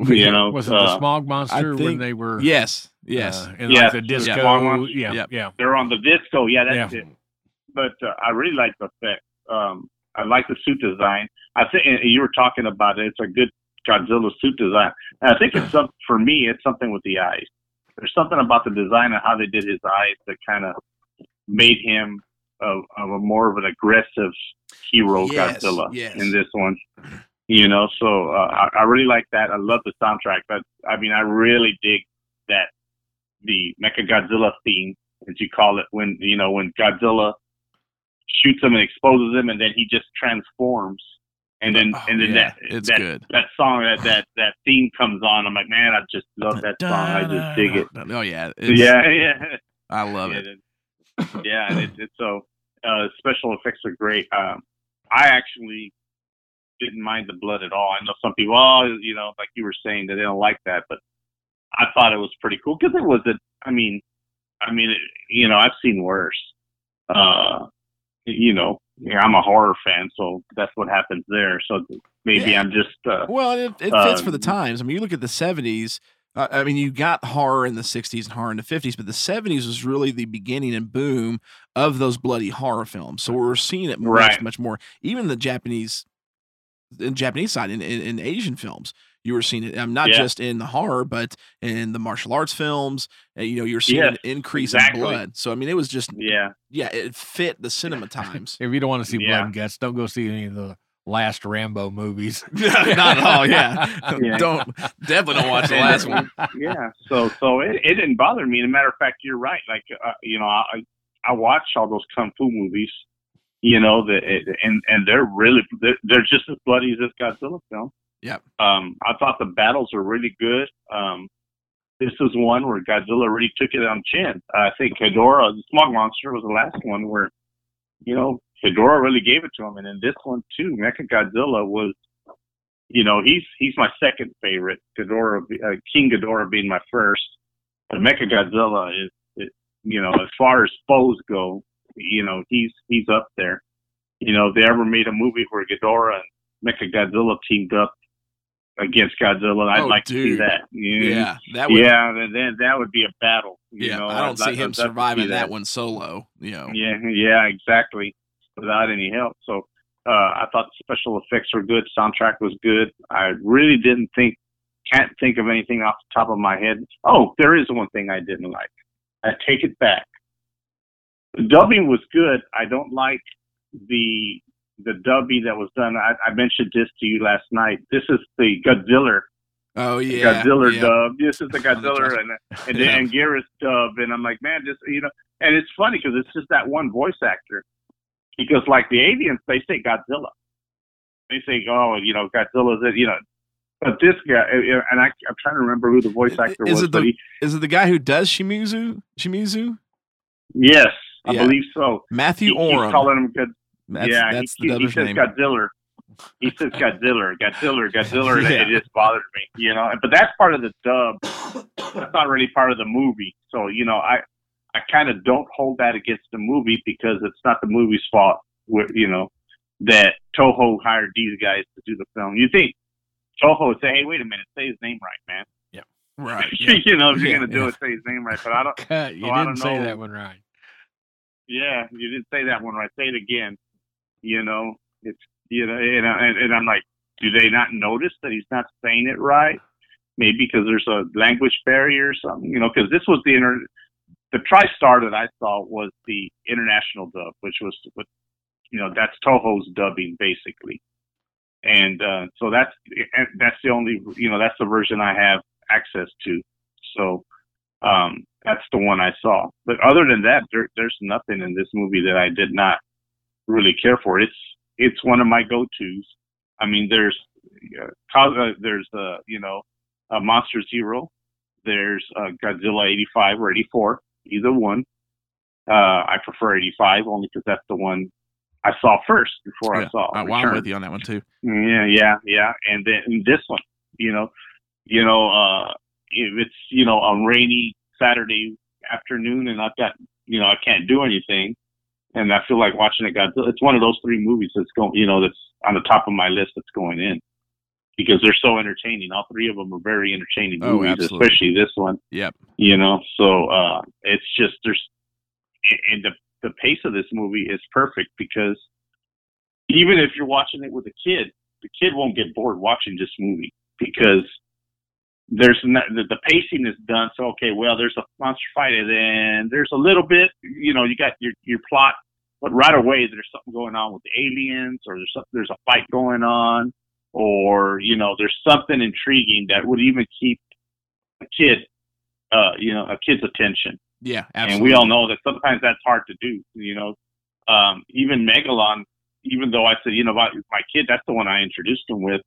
Uh, (laughs) you know, was it the uh, smog monster when they were? Yes, yes. uh, in Yeah, like the the disco. smog monster. Yeah, yeah, they're on the disco. Yeah, that's yeah. it. But uh, I really like the effect. Um, I like the suit design. I think and you were talking about it. It's a good Godzilla suit design. And I think it's (sighs) some for me. It's something with the eyes. There's something about the design and how they did his eyes that kind of made him of, of a more of an aggressive hero Yes, Godzilla yes. in this one. You know, so uh, I, I really like that. I love the soundtrack. But I mean, I really dig that the Mecha Godzilla theme, as you call it, when you know when Godzilla shoots him and exposes him, and then he just transforms, and then Oh, and then yeah, that it's that, good. that song that that that theme comes on. I'm like, man, I just love that song. I just dig it. Oh yeah, (laughs) Yeah, yeah. I love it. it- yeah, and it, it's so uh, special effects are great. Um, I actually didn't mind the blood at all. I know some people, oh, you know, like you were saying, that they don't like that, but I thought it was pretty cool because it was a. I mean, I mean, it, you know, I've seen worse. Uh, you know, yeah, I'm a horror fan, so that's what happens there. So maybe Yeah. I'm just. Uh, Well, it, it fits for the Um, times. I mean, you look at the '70s. Uh, I mean, you got horror in the '60s and horror in the '50s, but the '70s was really the beginning and boom of those bloody horror films. So we're seeing it much, Right. much more. Even the Japanese, the Japanese side in, in, in Asian films, you were seeing it. Um, not Yeah. just in the horror, but in the martial arts films. Uh, you know, you're seeing Yes, an increase exactly. in blood. So I mean, it was just yeah, yeah, it fit the (laughs) cinema times. If you don't want to see blood and guts, don't go see any of the last Rambo movies. (laughs) (laughs) Not at all. Yeah, (laughs) Yeah. don't definitely don't watch the last one. yeah. So so it, it didn't bother me. As a matter of fact, you're right. Like uh, you know, I I watch all those kung fu movies. You know, the it, and and they're really they're, they're just as bloody as this Godzilla film. Yeah. Um, I thought the battles were really good. Um, this is one where Godzilla really took it on chin. I think Hedorah, the Smog Monster, was the last one where, you know, Hedorah really gave it to him, and in this one too, Mecha Godzilla was you know, he's he's my second favorite. Ghidorah, uh, King Ghidorah being my first, but Mecha Godzilla is, is, you know, as far as foes go, you know, he's he's up there. You know, if they ever made a movie where Ghidorah and Mecha Godzilla teamed up, against Godzilla. I'd Oh, like to see dude. that. Yeah, Yeah, that would. yeah. Then that would be a battle. You yeah, know, I don't I'd see like- him I'd love to see surviving that. one solo. You know. Yeah, yeah, exactly. Without any help. So uh, I thought the special effects were good. Soundtrack was good. I really didn't think, can't think of anything off the top of my head. Oh, there is one thing I didn't like. I take it back. The dubbing was good. I don't like the the dubbing that was done. I, I mentioned this to you last night. This is the Godzilla Oh yeah. Godzilla yeah. dub. This is the (laughs) Godzilla and (laughs) and, Yeah. and Garrus dub, and I'm like, man, just you know, and it's funny because it's just that one voice actor. Because like the aliens, they say Godzilla. They say, oh, you know, Godzilla's it, you know. But this guy, and I, I'm trying to remember who the voice actor Is was. it the- he, Is it the guy who does Shimizu? Shimizu? yes, I Yeah. believe so. Matthew He Oram. calling him God, That's, yeah, that's he, the he, says name. Godzilla. He says Godzilla, Godzilla, (laughs) Godzilla, and it just bothered me, you know. But that's part of the dub. That's not really part of the movie. So you know, I I kind of don't hold that against the movie because it's not the movie's fault. With you know that Toho hired these guys to do the film. You think Toho would say, "Hey, wait a minute, say his name right, man." Yeah, right. (laughs) yeah. you know, if you're Yeah, gonna do yeah. it, say his name right. But I don't. (laughs) Cut. You I didn't say know. that one right. Yeah, you didn't say that one right. Say it again. You know, it's you know, and, I- and, and I'm like, do they not notice that he's not saying it right? Maybe because there's a language barrier or something. You know, because this was the inter. The TriStar that I saw was the international dub, which was you know that's Toho's dubbing basically, and uh, so that's that's the only you know that's the version I have access to. So um, that's the one I saw. But other than that, there, there's nothing in this movie that I did not really care for. It's it's one of my go-tos. I mean, there's uh, uh, there's uh, you know uh, Monster Zero, there's uh, Godzilla 85 or 84, either one. Uh, I prefer 85 only because that's the one I saw first before I saw. Uh, well, I'm with you on that one too. Yeah, yeah, yeah. And then and this one, you know, you know, uh, if it's you know a rainy Saturday afternoon and I've got you know I can't do anything, and I feel like watching it. Godzilla. It's one of those three movies that's going, you know, that's on the top of my list that's going in because they're so entertaining. All three of them are very entertaining Oh, movies, absolutely. especially this one. Yep. You know, so uh, it's just there's and the the pace of this movie is perfect because even if you're watching it with a kid, the kid won't get bored watching this movie because there's not, the, the pacing is done. So okay, well, there's a monster fight, and then there's a little bit, you know, you got your your plot, but right away there's something going on with the aliens, or there's some, there's a fight going on, or you know, there's something intriguing that would even keep a kid, uh, you know, a kid's attention Yeah, and absolutely. we all know that sometimes that's hard to do. You know, um, even Megalon, even though I said, you know, my, my kid, that's the one I introduced him with.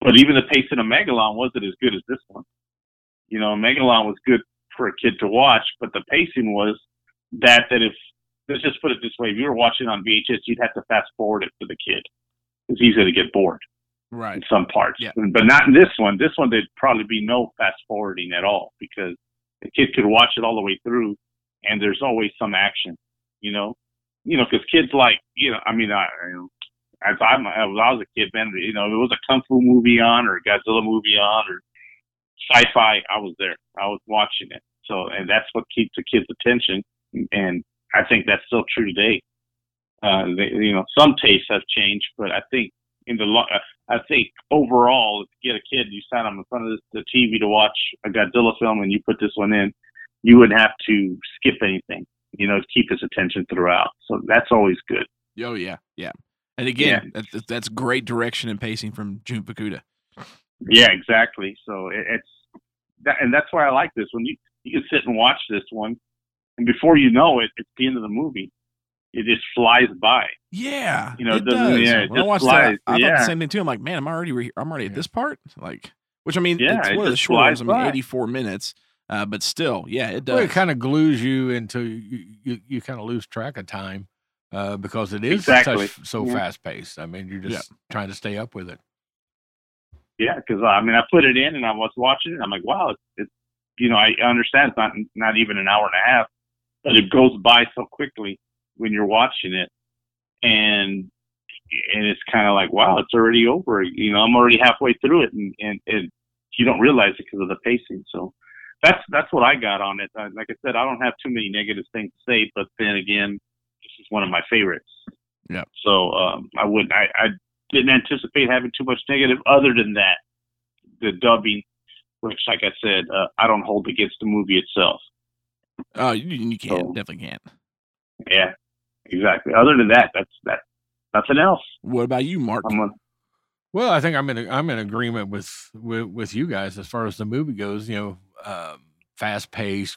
But even the pacing of Megalon wasn't as good as this one. You know, Megalon was good for a kid to watch, but the pacing was that that if let's just put it this way, if you were watching on VHS, you'd have to fast forward it for the kid because he's going to get bored right. in some parts. Yeah. But not in this one. This one, there'd probably be no fast forwarding at all because the kid could watch it all the way through, and there's always some action. You know, you know, because kids like you know, I mean, I you know, as I'm as I was a kid, man, you know, if it was a kung fu movie on or a Godzilla movie on or sci-fi, I was there. I was watching it. So, and that's what keeps the kids' attention, and I think that's still true today. Uh, they, you know, some tastes have changed, but I think in the lo- uh, I think overall, if you get a kid, you sat on in front of the TV to watch a Godzilla film, and you put this one in, you wouldn't have to skip anything. You know, to keep his attention throughout. So that's always good. Oh yeah, yeah. And again, that's, that's great direction and pacing from Jun Fukuda. Yeah, exactly. So it, it's that, and that's why I like this one. You you can sit and watch this one, and before you know it, it's the end of the movie. It just flies by. Yeah, You know, it it doesn't- yeah, it when I just watched flies. that, I thought the same thing too. I'm like, man, I'm already re- I'm already at this part. Like, which I mean, Yeah, it's it one of the short ones. I mean, 84 minutes, uh, but still, yeah, it Well, does. it kind of glues you into you, you, you kind of lose track of time uh, because it is Exactly. such, so Yeah. fast paced. I mean, you're just trying to stay up with it. Yeah, because I mean, I put it in and I was watching it. I'm like, wow, it's, it's you know, I understand it's not not even an hour and a half, but it goes by so quickly when you're watching it, and and it's kind of like, wow, it's already over. You know, I'm already halfway through it, and and, and you don't realize it because of the pacing. So that's that's what I got on it. Uh, like I said, I don't have too many negative things to say, but then again, this is one of my favorites. Yeah. So um, I wouldn't. I, I didn't anticipate having too much negative. Other than that, the dubbing, which, like I said, uh, I don't hold against the movie itself. Oh, you, you can't. So- Definitely can't. Yeah, exactly. Other than that, that's that. Nothing else. What about you, Mark? I'm a, Well, I think I'm in a, I'm in agreement with, with with you guys as far as the movie goes. You know, um, fast paced,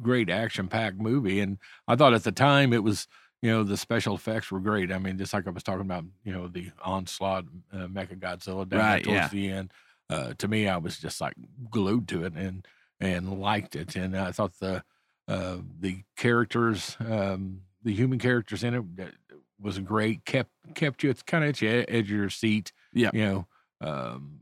great action packed movie, and I thought at the time it was you know the special effects were great. I mean, just like I was talking about, you know, the onslaught uh, Mecha Godzilla down Right, towards yeah. the end. Uh, to me, I was just like glued to it and and liked it, and I thought the uh, the characters, um, the human characters in it, uh, was great. kept kept you It's kind of at your edge of your seat. Yeah. you know, um,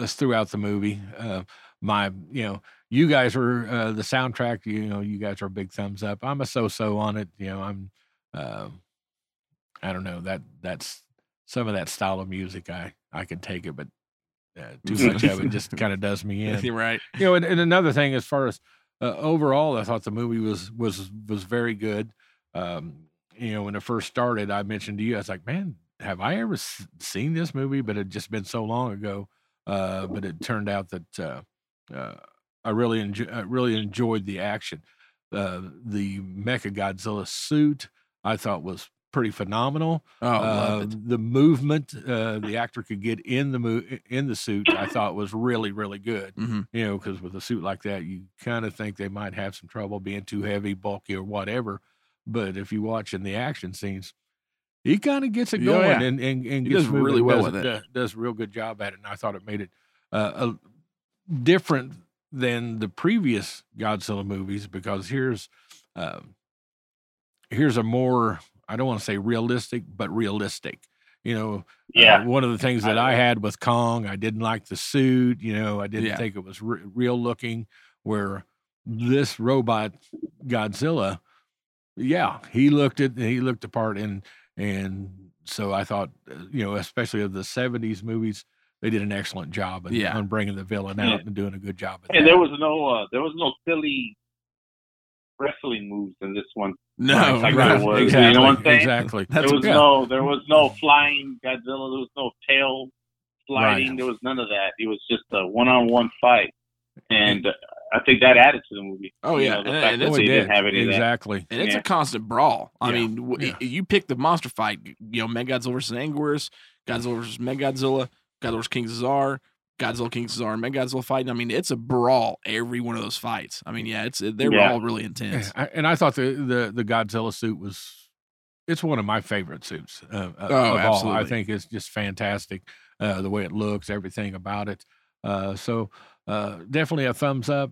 throughout the movie. Uh, my, you know, you guys were uh, the soundtrack. You know, you guys are a big thumbs up. I'm a so-so on it. You know, I'm, um, I don't know that that's some of that style of music. I I can take it, but uh, too much of it just (laughs) kind of does me (laughs) in You're right. you know, and, and another thing, as far as uh, overall, I thought the movie was was was very good. Um, you know, when it first started, I mentioned to you, I was like, man, have I ever s- seen this movie? But it had just been so long ago. Uh, but it turned out that uh, uh, I really enjoy, I really enjoyed the action. Uh, the Mecha Godzilla suit I thought was pretty phenomenal Oh, uh, the movement uh, the actor could get in the mo- in the suit i thought was really really good hmm you know because with a suit like that you kind of think they might have some trouble being too heavy bulky or whatever but if you watch in the action scenes he kind of gets it going yeah. and, and, and He gets does really well does, with it. does, a real good job at it and i thought it made it uh, a, different than the previous godzilla movies because here's um, here's a more I don't want to say realistic, but realistic. You know, uh, yeah. one of the things that I had with Kong, I didn't like the suit. You know, I didn't Yeah. think it was re- real looking. Where this robot Godzilla, yeah, he looked at he looked the part, and and so I thought, uh, you know, especially of the '70s movies, they did an excellent job on, Yeah. on bringing the villain Yeah. out and doing a good job. And that. there was no uh, there was no silly wrestling moves in this one. No, like right. was. exactly, You know what I'm saying? exactly. That's there was yeah. no there was no flying Godzilla. There was no tail sliding. Right. There was none of that. It was just a one on one fight, and uh, I think that added to the movie. Oh, You yeah. know, the And- fact and that they didn't have any of that. exactly. And it's Yeah. a constant brawl. I Yeah. mean, w- Yeah. you pick the monster fight, you know, Mechagodzilla versus Anguirus, Godzilla versus Mechagodzilla, Godzilla versus King Caesar, Godzilla, King Caesar, and Mechagodzilla fighting. I mean, it's a brawl every one of those fights. I mean, yeah, it's they're Yeah. all really intense. I, and I thought the, the the Godzilla suit was it's one of my favorite suits uh, uh, Oh, of all. I think it's just fantastic uh, the way it looks, everything about it. Uh, so uh, definitely a thumbs up.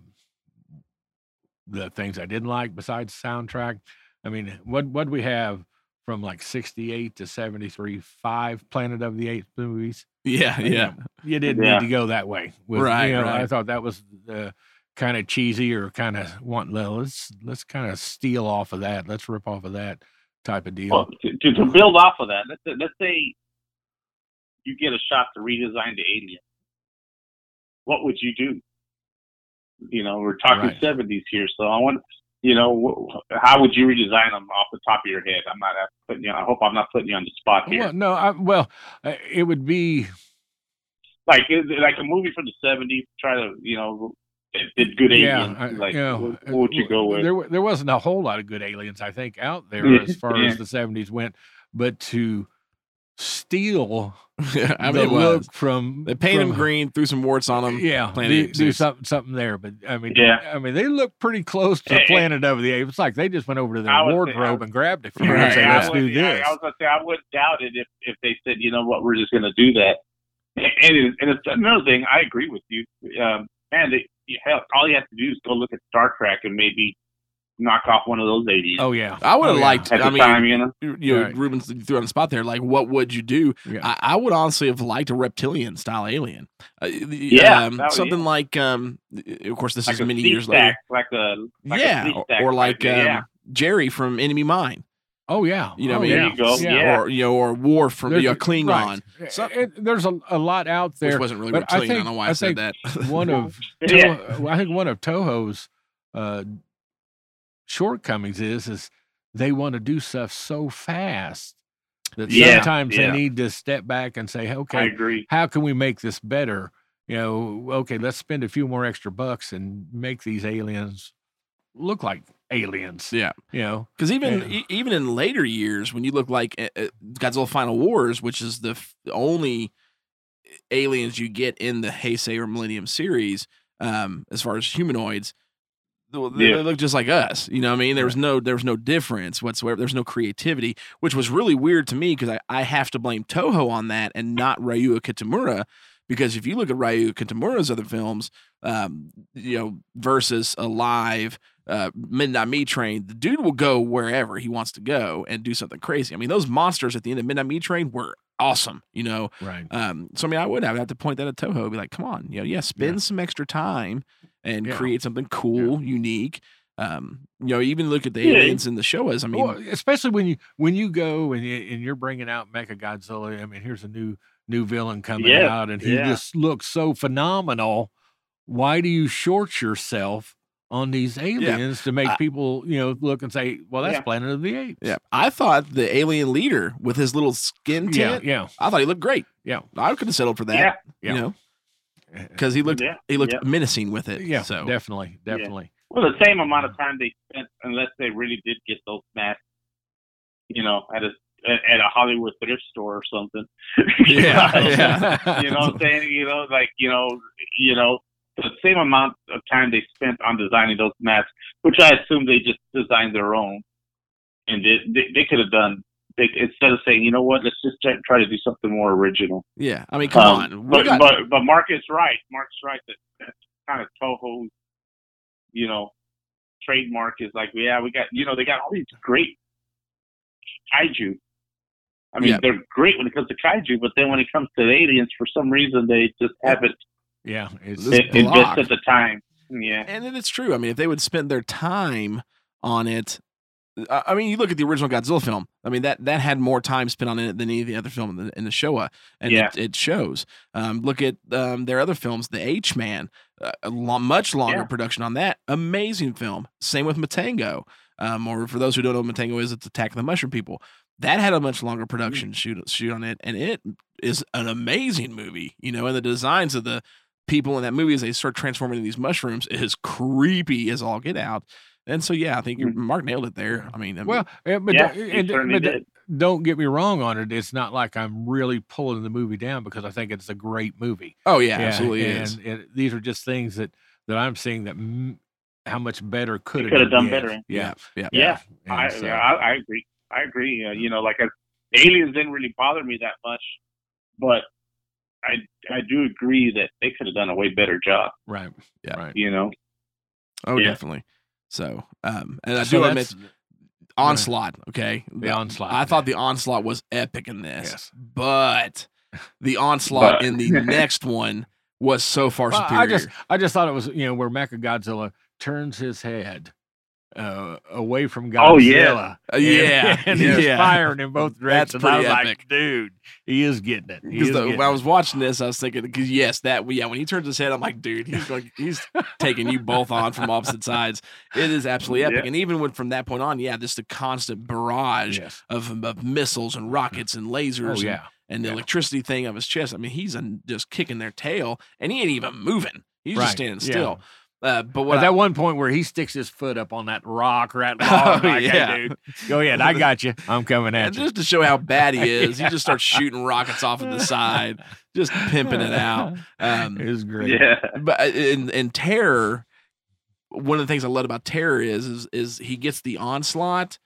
The things I didn't like besides soundtrack, I mean, what what we have from like sixty eight to seventy three, five Planet of the Apes movies. Yeah, you yeah. know, you didn't Yeah. need to go that way. With, Right, You know, I thought that was uh, kind of cheesy or kind of want. well, Let's let's kind of steal off of that. Let's rip off of that type of deal. Well, to, to, to build off of that, let's say, let's say you get a shot to redesign the alien. What would you do? You know, we're talking Right. 70s here, so I want, you know, how would you redesign them off the top of your head? I'm not putting you. I hope I'm not putting you on the spot here. well, no, I, well, uh, it would be Like, like a movie from the 70s. Try to, you know, it did good yeah. aliens. I- like, you know, what, what would you go with? There, there wasn't a whole lot of good aliens, I think, out there (laughs) as far yeah. as the seventies went. But to steal (laughs) I the mean, it look from They painted from, him green, threw some warts on them. Yeah, do, do something something there, but I mean, Yeah. I mean, they look pretty close to eh. Planet of the Apes. It's like they just went over to their I would say- wardrobe and grabbed a few Right, and said, "Let's I do would- this." I was gonna say I wouldn't doubt it if if they said, you know what, we're just gonna do that. And it, and it's another thing. I agree with you, um, man. They, you, hell, all you have to do is go look at Star Trek and maybe knock off one of those aliens oh yeah, I would have Oh, yeah. liked. at the I mean, time, you know. you you know, Right. Ruben's threw on the spot there. Like, what would you do? Yeah. I, I would honestly have liked a reptilian style alien. Uh, the- Yeah, um, something yeah. like. Um, of course, this Like is many years stack, later. like a like yeah, sea or, stack or like thing, um, yeah. Jerry from Enemy Mine. Oh yeah. You know oh, I mean? There you go. Yeah. Yeah. or you know, or Worf from There's you know, a- Klingon, right. So- It- there's a, a lot out there. which wasn't really but I Klingon. I, don't know why I, I said that. one of (laughs) Yeah. Toho- well, I think one of Toho's uh, shortcomings is is they want to do stuff so fast that Yeah, sometimes yeah. they need to step back and say, I okay, agree. how can we make this better? You know, okay, let's spend a few more extra bucks and make these aliens look like aliens. yeah, You know, because even Yeah. e- even in later years, when you look like uh, uh, Godzilla Final Wars, which is the f- only aliens you get in the Heisei or Millennium series, um, as far as humanoids, th- they, Yeah. they look just like us. You know what I mean? There was no there was no difference whatsoever. There's no creativity, which was really weird to me because I, I have to blame Toho on that and not Ryuhei Kitamura. Because if you look at Ryu Kitamura's other films, um, you know, versus Alive, uh, Midnight Meat Train, the dude will go wherever he wants to go and do something crazy. I mean, those monsters at the end of Midnight Meat Train were awesome, you know. right? Um, so I mean, I would I would have to point that at Toho, and be like, come on, you know, yeah, spend Yeah. some extra time and Yeah. create something cool, unique. Um, you know, even look at the Yeah. aliens in the Showas. I mean, well, especially when you when you go and you, and you're bringing out Mecha Godzilla. I mean, here's a new new villain coming Yeah, out, and he yeah. just looks so phenomenal. Why do you short yourself on these aliens to make I- people you know look and say, well, that's Yeah. Planet of the Apes? yeah, I thought the alien leader with his little skin yeah, yeah, I thought he looked great. yeah, I could have settled for that. Yeah. Yeah. You know, (laughs) because he looked Yeah. he looked Yeah. menacing with it. yeah. so definitely, definitely. Well, the same amount of time they spent, unless they really did get those masks, you know, at a at a Hollywood thrift store or something. (laughs) Yeah, yeah. you know what I'm saying? You know, like you know, you know, the same amount of time they spent on designing those masks, which I assume they just designed their own, and they they, they could have done. They, instead of saying, you know what, let's just try, try to do something more original. yeah. I mean, come Um, on, but, got- but but Mark is right. Mark's right that that's kind of Toho's, you know, trademark is like, yeah, we got, you know, they got all these great kaiju. I mean, Yeah. they're great when it comes to kaiju, but then when it comes to aliens, for some reason, they just haven't yeah, it's This i- block. invested the time. Yeah, and then it's true. I mean, if they would spend their time on it, I mean, you look at the original Godzilla film. I mean, that that had more time spent on it than any of the other film in the, in the Showa, and Yeah. it, it shows. Um, look at um, their other films, The H Man, uh, a much longer Yeah. production on that. Amazing film. Same with Matango. Um, or for those who don't know what Matango is, it's Attack of the Mushroom People. That had a much longer production shoot shoot on it, and it is an amazing movie. You know, and the designs of the people in that movie as they start transforming into these mushrooms is creepy as all get out. And so, yeah, I think you're, Mark nailed it there. I mean, I mean, well, eh, but, yeah, don't- and- but did. don't get me wrong on it. It's not like I'm really pulling the movie down because I think it's a great movie. oh yeah, absolutely and, is. and these are just things that that I'm seeing that m- how much better could They have could have done better. Yeah, yeah. Yeah, And I, so- I I agree. I agree. Uh, you know, like I, aliens didn't really bother me that much, but I I do agree that they could have done a way better job. right, Yeah. right. You know, Oh, yeah. definitely. So, um, and I So do admit onslaught. Okay, The Onslaught. I thought the onslaught was epic in this, Yes. but the (laughs) onslaught But- in the (laughs) next one was so far Well, superior. I just I just thought it was you know where Mecha Godzilla turns his head uh, away from Godzilla. Oh, yeah. Uh, yeah, (laughs) and, and he's firing in both (laughs) That's directions. I was pretty like, dude, he is getting it. Because is the- getting when I was watching this, I was thinking, because yes, that yeah, when he turns his head, I'm like, dude, he's like he's (laughs) taking you both on from opposite sides. It is absolutely epic, Yeah. and even when from that point on, yeah, just the constant barrage yes. of, of missiles and rockets and lasers, Oh and, yeah. and the yeah. electricity thing of his chest. I mean, he's uh, just kicking their tail, and he ain't even moving. He's Right, just standing yeah. Still. Uh, but what At I- that one point where he sticks his foot up on that rock or that log, (laughs) Oh, like, hey, yeah. dude, go ahead, I got you. I'm coming at and you. just to show how bad he (laughs) is, he just starts shooting rockets off of the side, just pimping it out. Um, it was great. yeah, but uh, in in terror one of the things i love about terror is is is he gets the onslaught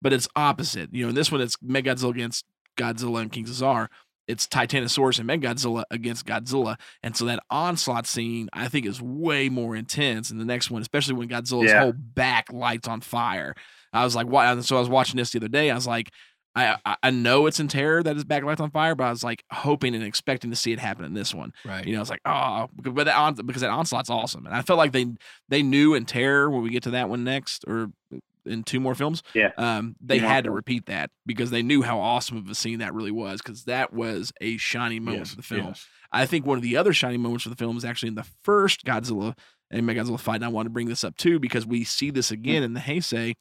but it's opposite you know in this one it's mechagodzilla against godzilla and king Caesar. It's titanosaurus and mechagodzilla against godzilla and so that onslaught scene i think is way more intense in the next one especially when godzilla's Yeah. whole back lights on fire i was like why and so i was watching this the other day i was like I, I- I know it's in terror that his back lights on fire, but I was like hoping and expecting to see it happen in this one. Right. You know, it's like, oh, because- but that on, because that onslaught's awesome, and I felt like they they knew in terror when we get to that one next, or in two more films. Yeah. Um, they Two more had to repeat that because they knew how awesome of a scene that really was because that was a shining moment Yes, for the film. yes. I think one of the other shining moments for the film is actually in the first Godzilla and Mechagodzilla fight. And I want to bring this up too because we see this again in the Heisei.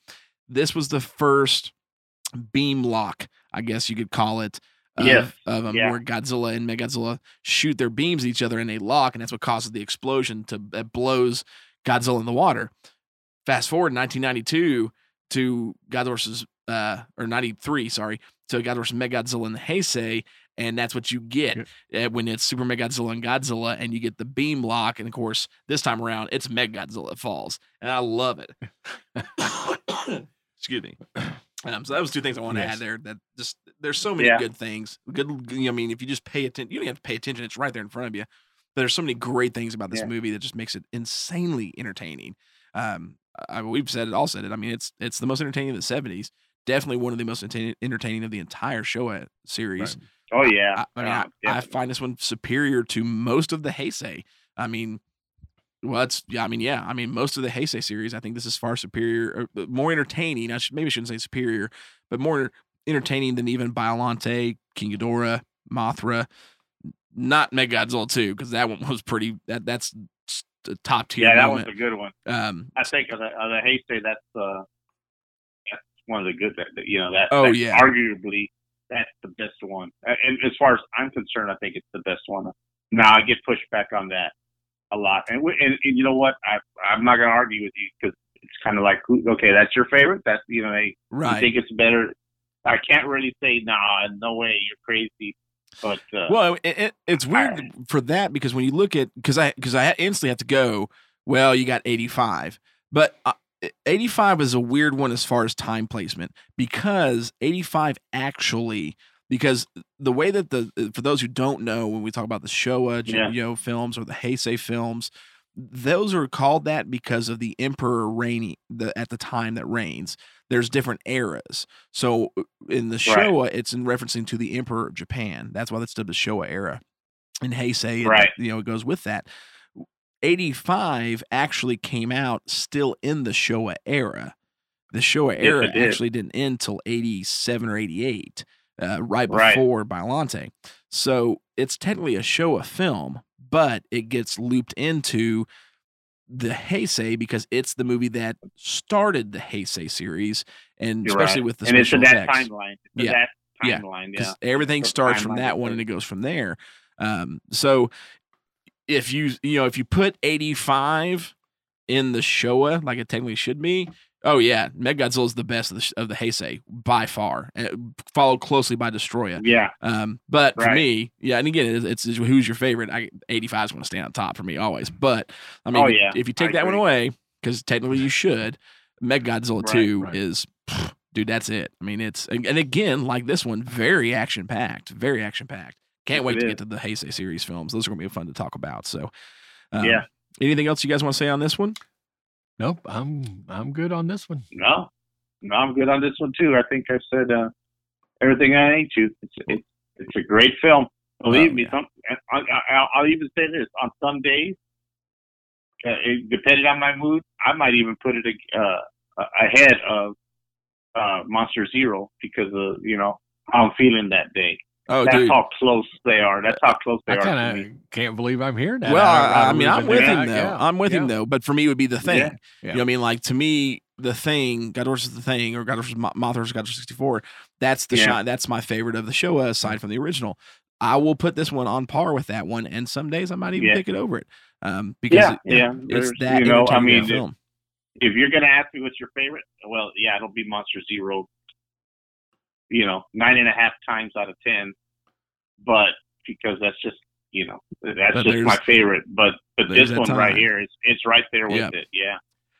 This was the first beam lock, I guess you could call it. Of, Yes, of 'em, yeah. where Godzilla and Mechagodzilla shoot their beams at each other and they lock, and that's what causes the explosion to that blows Godzilla in the water. Fast forward 1992 to Godzilla versus uh or 93, sorry, to Godzilla versus Mechagodzilla in the Heisei, and that's what you get uh, when it's Super Mechagodzilla and Godzilla, and you get the beam lock, and of course this time around it's Mechagodzilla that falls, and I love it. (coughs) Excuse me. (coughs) Um, so that was two things I want to Yes. add there. That just there's so many Yeah. good things. Good, I mean, if you just pay attention, you don't have to pay attention. It's right there in front of you. But there's so many great things about this Yeah. movie that just makes it insanely entertaining. Um, I, mean, we've said it, all said it. I mean, it's it's the most entertaining of the '70s. Definitely one of the most entertaining, of the entire Showa series. Right. Oh yeah. I, I mean, Uh, I, I find this one superior to most of the Heisei. I mean, well, it's yeah. I mean, yeah. I mean, most of the Heisei series, I think this is far superior, or, uh, more entertaining. I should maybe shouldn't say superior, but more entertaining than even Biolante, King Ghidorah, Mothra. Not Mechagodzilla 2, because that one was pretty. That that's top tier. yeah, that moment. one's a good one. Um, I think of the, of the Heisei, that's uh, that's one of the good. That, you know that. Oh, that's yeah. Arguably, that's the best one. And as far as I'm concerned, I think it's the best one. Now I get pushed back on that a lot, and and, and you know what? I I'm not to argue with you because it's kind of like, okay, that's your favorite. That's you know, they you right. think it's better. I can't really say, nah, no way, you're crazy. But uh, Well, it, it, it's weird for that because when you look at because I because I instantly have to go. Well, you got eighty five, but uh, eighty five is a weird one as far as time placement because eighty five actually because the way that the uh, for those who don't know when we talk about the Showa Yeah. films or the Heisei films. Those are called that because of the emperor reigning the, at the time that reigns. There's different eras. So uh, in the Right. Showa, it's in referencing to the Emperor of Japan. That's why that's dubbed the Showa era. And Heisei, Right. you know, it goes with that. 85 actually came out still in the Showa era. The Showa Yes, era did. actually didn't end till 87 or 88, uh, right Right. before Biolante. So it's technically a Showa film, but it gets looped into the Heisei because it's the movie that started the Heisei series, and you're especially right. with the and it's special in that effects timeline. It's Yeah. that Yeah. timeline. Yeah. because everything starts from that one and it goes from there. Um, so if you you know if you put 85 in the Showa like it technically should be, oh yeah, Mechagodzilla is the best of the of the Heisei by far, and followed closely by Destoroyah. Yeah. Um, but for me, yeah, and again, it's, it's, it's who's your favorite. I 85 is going to stand on top for me always. But I mean, Oh, yeah. if you I take that one away, because technically you should, Mechagodzilla Right, 2 right. is, pff, dude, that's it. I mean, it's and and again, like this one, very action packed, very action packed. Can't wait it to is. get to the Heisei series films. Those are going to be fun to talk about. So, um, Yeah. Anything else you guys want to say on this one? Nope, I'm I'm good on this one. No, no, I'm good on this one too. I think I said uh, everything I need to. It's it's it's a great film. Believe Oh, me. yeah. Some, I, I, I'll, I'll even say this: on some days, uh, it, depending on my mood, I might even put it uh, ahead of uh, Monster Zero because of you know how I'm feeling that day. Oh, That's dude. how close they are. That's how close they I are to kind me. of can't believe I'm here now. Well, out- out I, I mean, I'm with there. him though. Yeah, I'm with him though. But for me, it would be the thing. Yeah. You know what I mean? Like to me, the thing, God versus the thing, or God versus Mo- Mothra versus God versus 64. That's the Yeah. shot. That's my favorite of the show aside from the original. I will put this one on par with that one, and some days I might even Yeah. pick it over it. Um, because Yeah, it- yeah. it's There's- that you know, I entertaining of a mean, film. if you're gonna ask me what's your favorite, well, yeah, it'll be Monster Zero. You know, nine and a half times out of ten, but because that's just you know that's But just my favorite. But but this one right here is it's right there with Yeah. it. Yeah,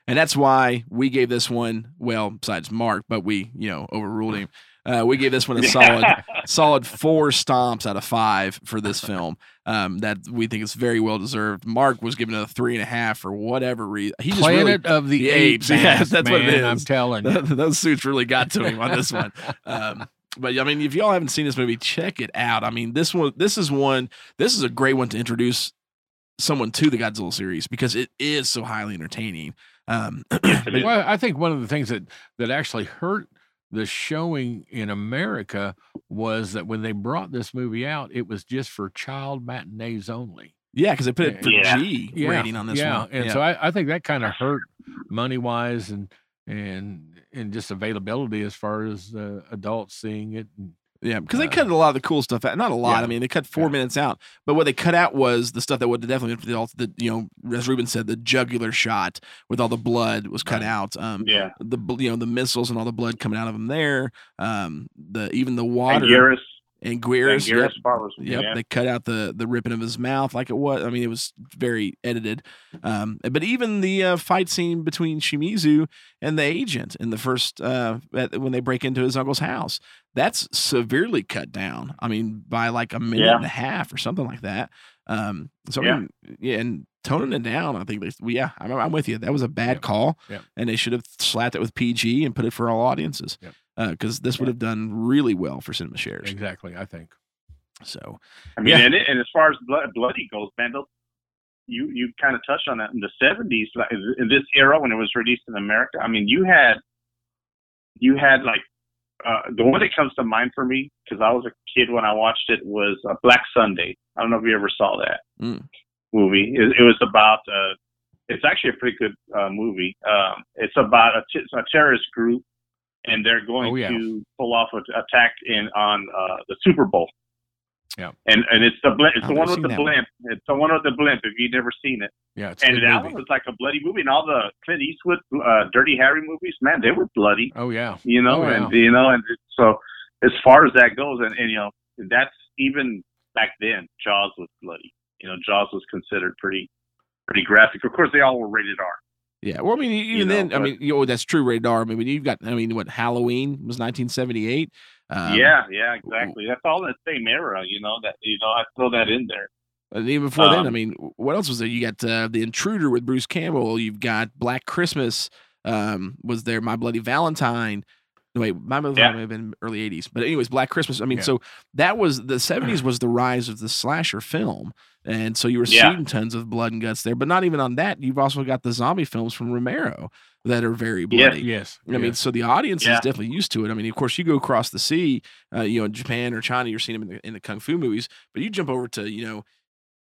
And that's why we gave this one, well, besides Mark, but we, you know, overruled mm. him. Uh, we gave this one a solid, solid four stomps out of five for this film. Um, that we think is very well deserved. Mark was given a three and a half for whatever reason. He just really, Planet of the, the Apes. Apes, yes, (laughs) ass, that's what it is. I'm telling you. (laughs) those suits really got to him on this one. (laughs) Um, but I mean, if y'all haven't seen this movie, check it out. I mean, this one, this is one, this is a great one to introduce someone to the Godzilla series because it is so highly entertaining. Um, Yes, it is. Well, I think one of the things that that actually hurt the showing in America was that when they brought this movie out, it was just for child matinees only. yeah, because they put it for Yeah. G rating on this yeah, one. and so I, I think that kind of hurt money wise and and and just availability as far as uh, adults seeing it. And, Yeah, because they Uh, cut a lot of the cool stuff out. Not a lot. yeah, I mean, they cut four yeah. minutes out, but what they cut out was the stuff that would have definitely been for the the you know, as Ruben said, the jugular shot with all the blood was cut Right. out. Um, Yeah. the you know the missiles and all the blood coming out of them there. Um, the even the And water Garrus, and and Guiris. Yep, was Yep, yeah. they cut out the the ripping of his mouth like it was. I mean, it was very edited. Um, but even the uh, fight scene between Shimizu and the agent in the first uh, at, when they break into his uncle's house, that's severely cut down. I mean, by like a minute Yeah. and a half or something like that. Um, so I Yeah. mean, yeah, and toning it down, I think they, well, yeah, I'm, I'm with you. That was a bad call, and they should have slapped it with PG and put it for all audiences. Yep. Because this would have done really well for Cinema Shares. exactly, I think. So I mean, Yeah. and, it, and as far as blood, bloody goes, man, you you kind of touched on that in the seventies, like in this era when it was released in America. I mean, you had you had like uh, the one that comes to mind for me because I was a kid when I watched it was uh, Black Sunday. I don't know if you ever saw that Mm. movie. It, it was about uh, it's actually a pretty good uh, movie. Um, it's about a, t- a terrorist group, and they're going Oh, yeah. to pull off an attack in on uh, the Super Bowl. Yeah. And and it's the blimp. It's I've the one with the that one. blimp. It's the one with the blimp. If you've never seen it, Yeah, it's and that movie. one was like a bloody movie. And all the Clint Eastwood, uh, Dirty Harry movies, man, they were bloody. Oh yeah, You know, Oh, yeah. and you know, and so as far as that goes, and, and you know, that's even back then. Jaws was bloody. You know, Jaws was considered pretty pretty graphic. Of course, they all were rated R. Yeah, well, I mean, even know, then, I mean, you know, that's true. radar. I mean, you've got, I mean, what Halloween was 1978. Um, yeah, yeah, exactly. That's all the same era. You know that you know I throw that in there. and even before then, I Um, mean, what else was there? You got uh, the Intruder with Bruce Campbell. You've got Black Christmas. Um, was there My Bloody Valentine? No, wait, My Bloody Yeah. Valentine may have been early 80s, but anyways, Black Christmas. I mean, Yeah. so that was the 70s (clears throat) was the rise of the slasher film, and so you were Yeah. seeing tons of blood and guts there. But not even on that, you've also got the zombie films from Romero that are very Yes. bloody. yes. I mean, so the audience Yeah. is definitely used to it. I mean, of course, you go across the sea, uh, you know, in Japan or China, you're seeing them in the, in the kung fu movies, but you jump over to, you know,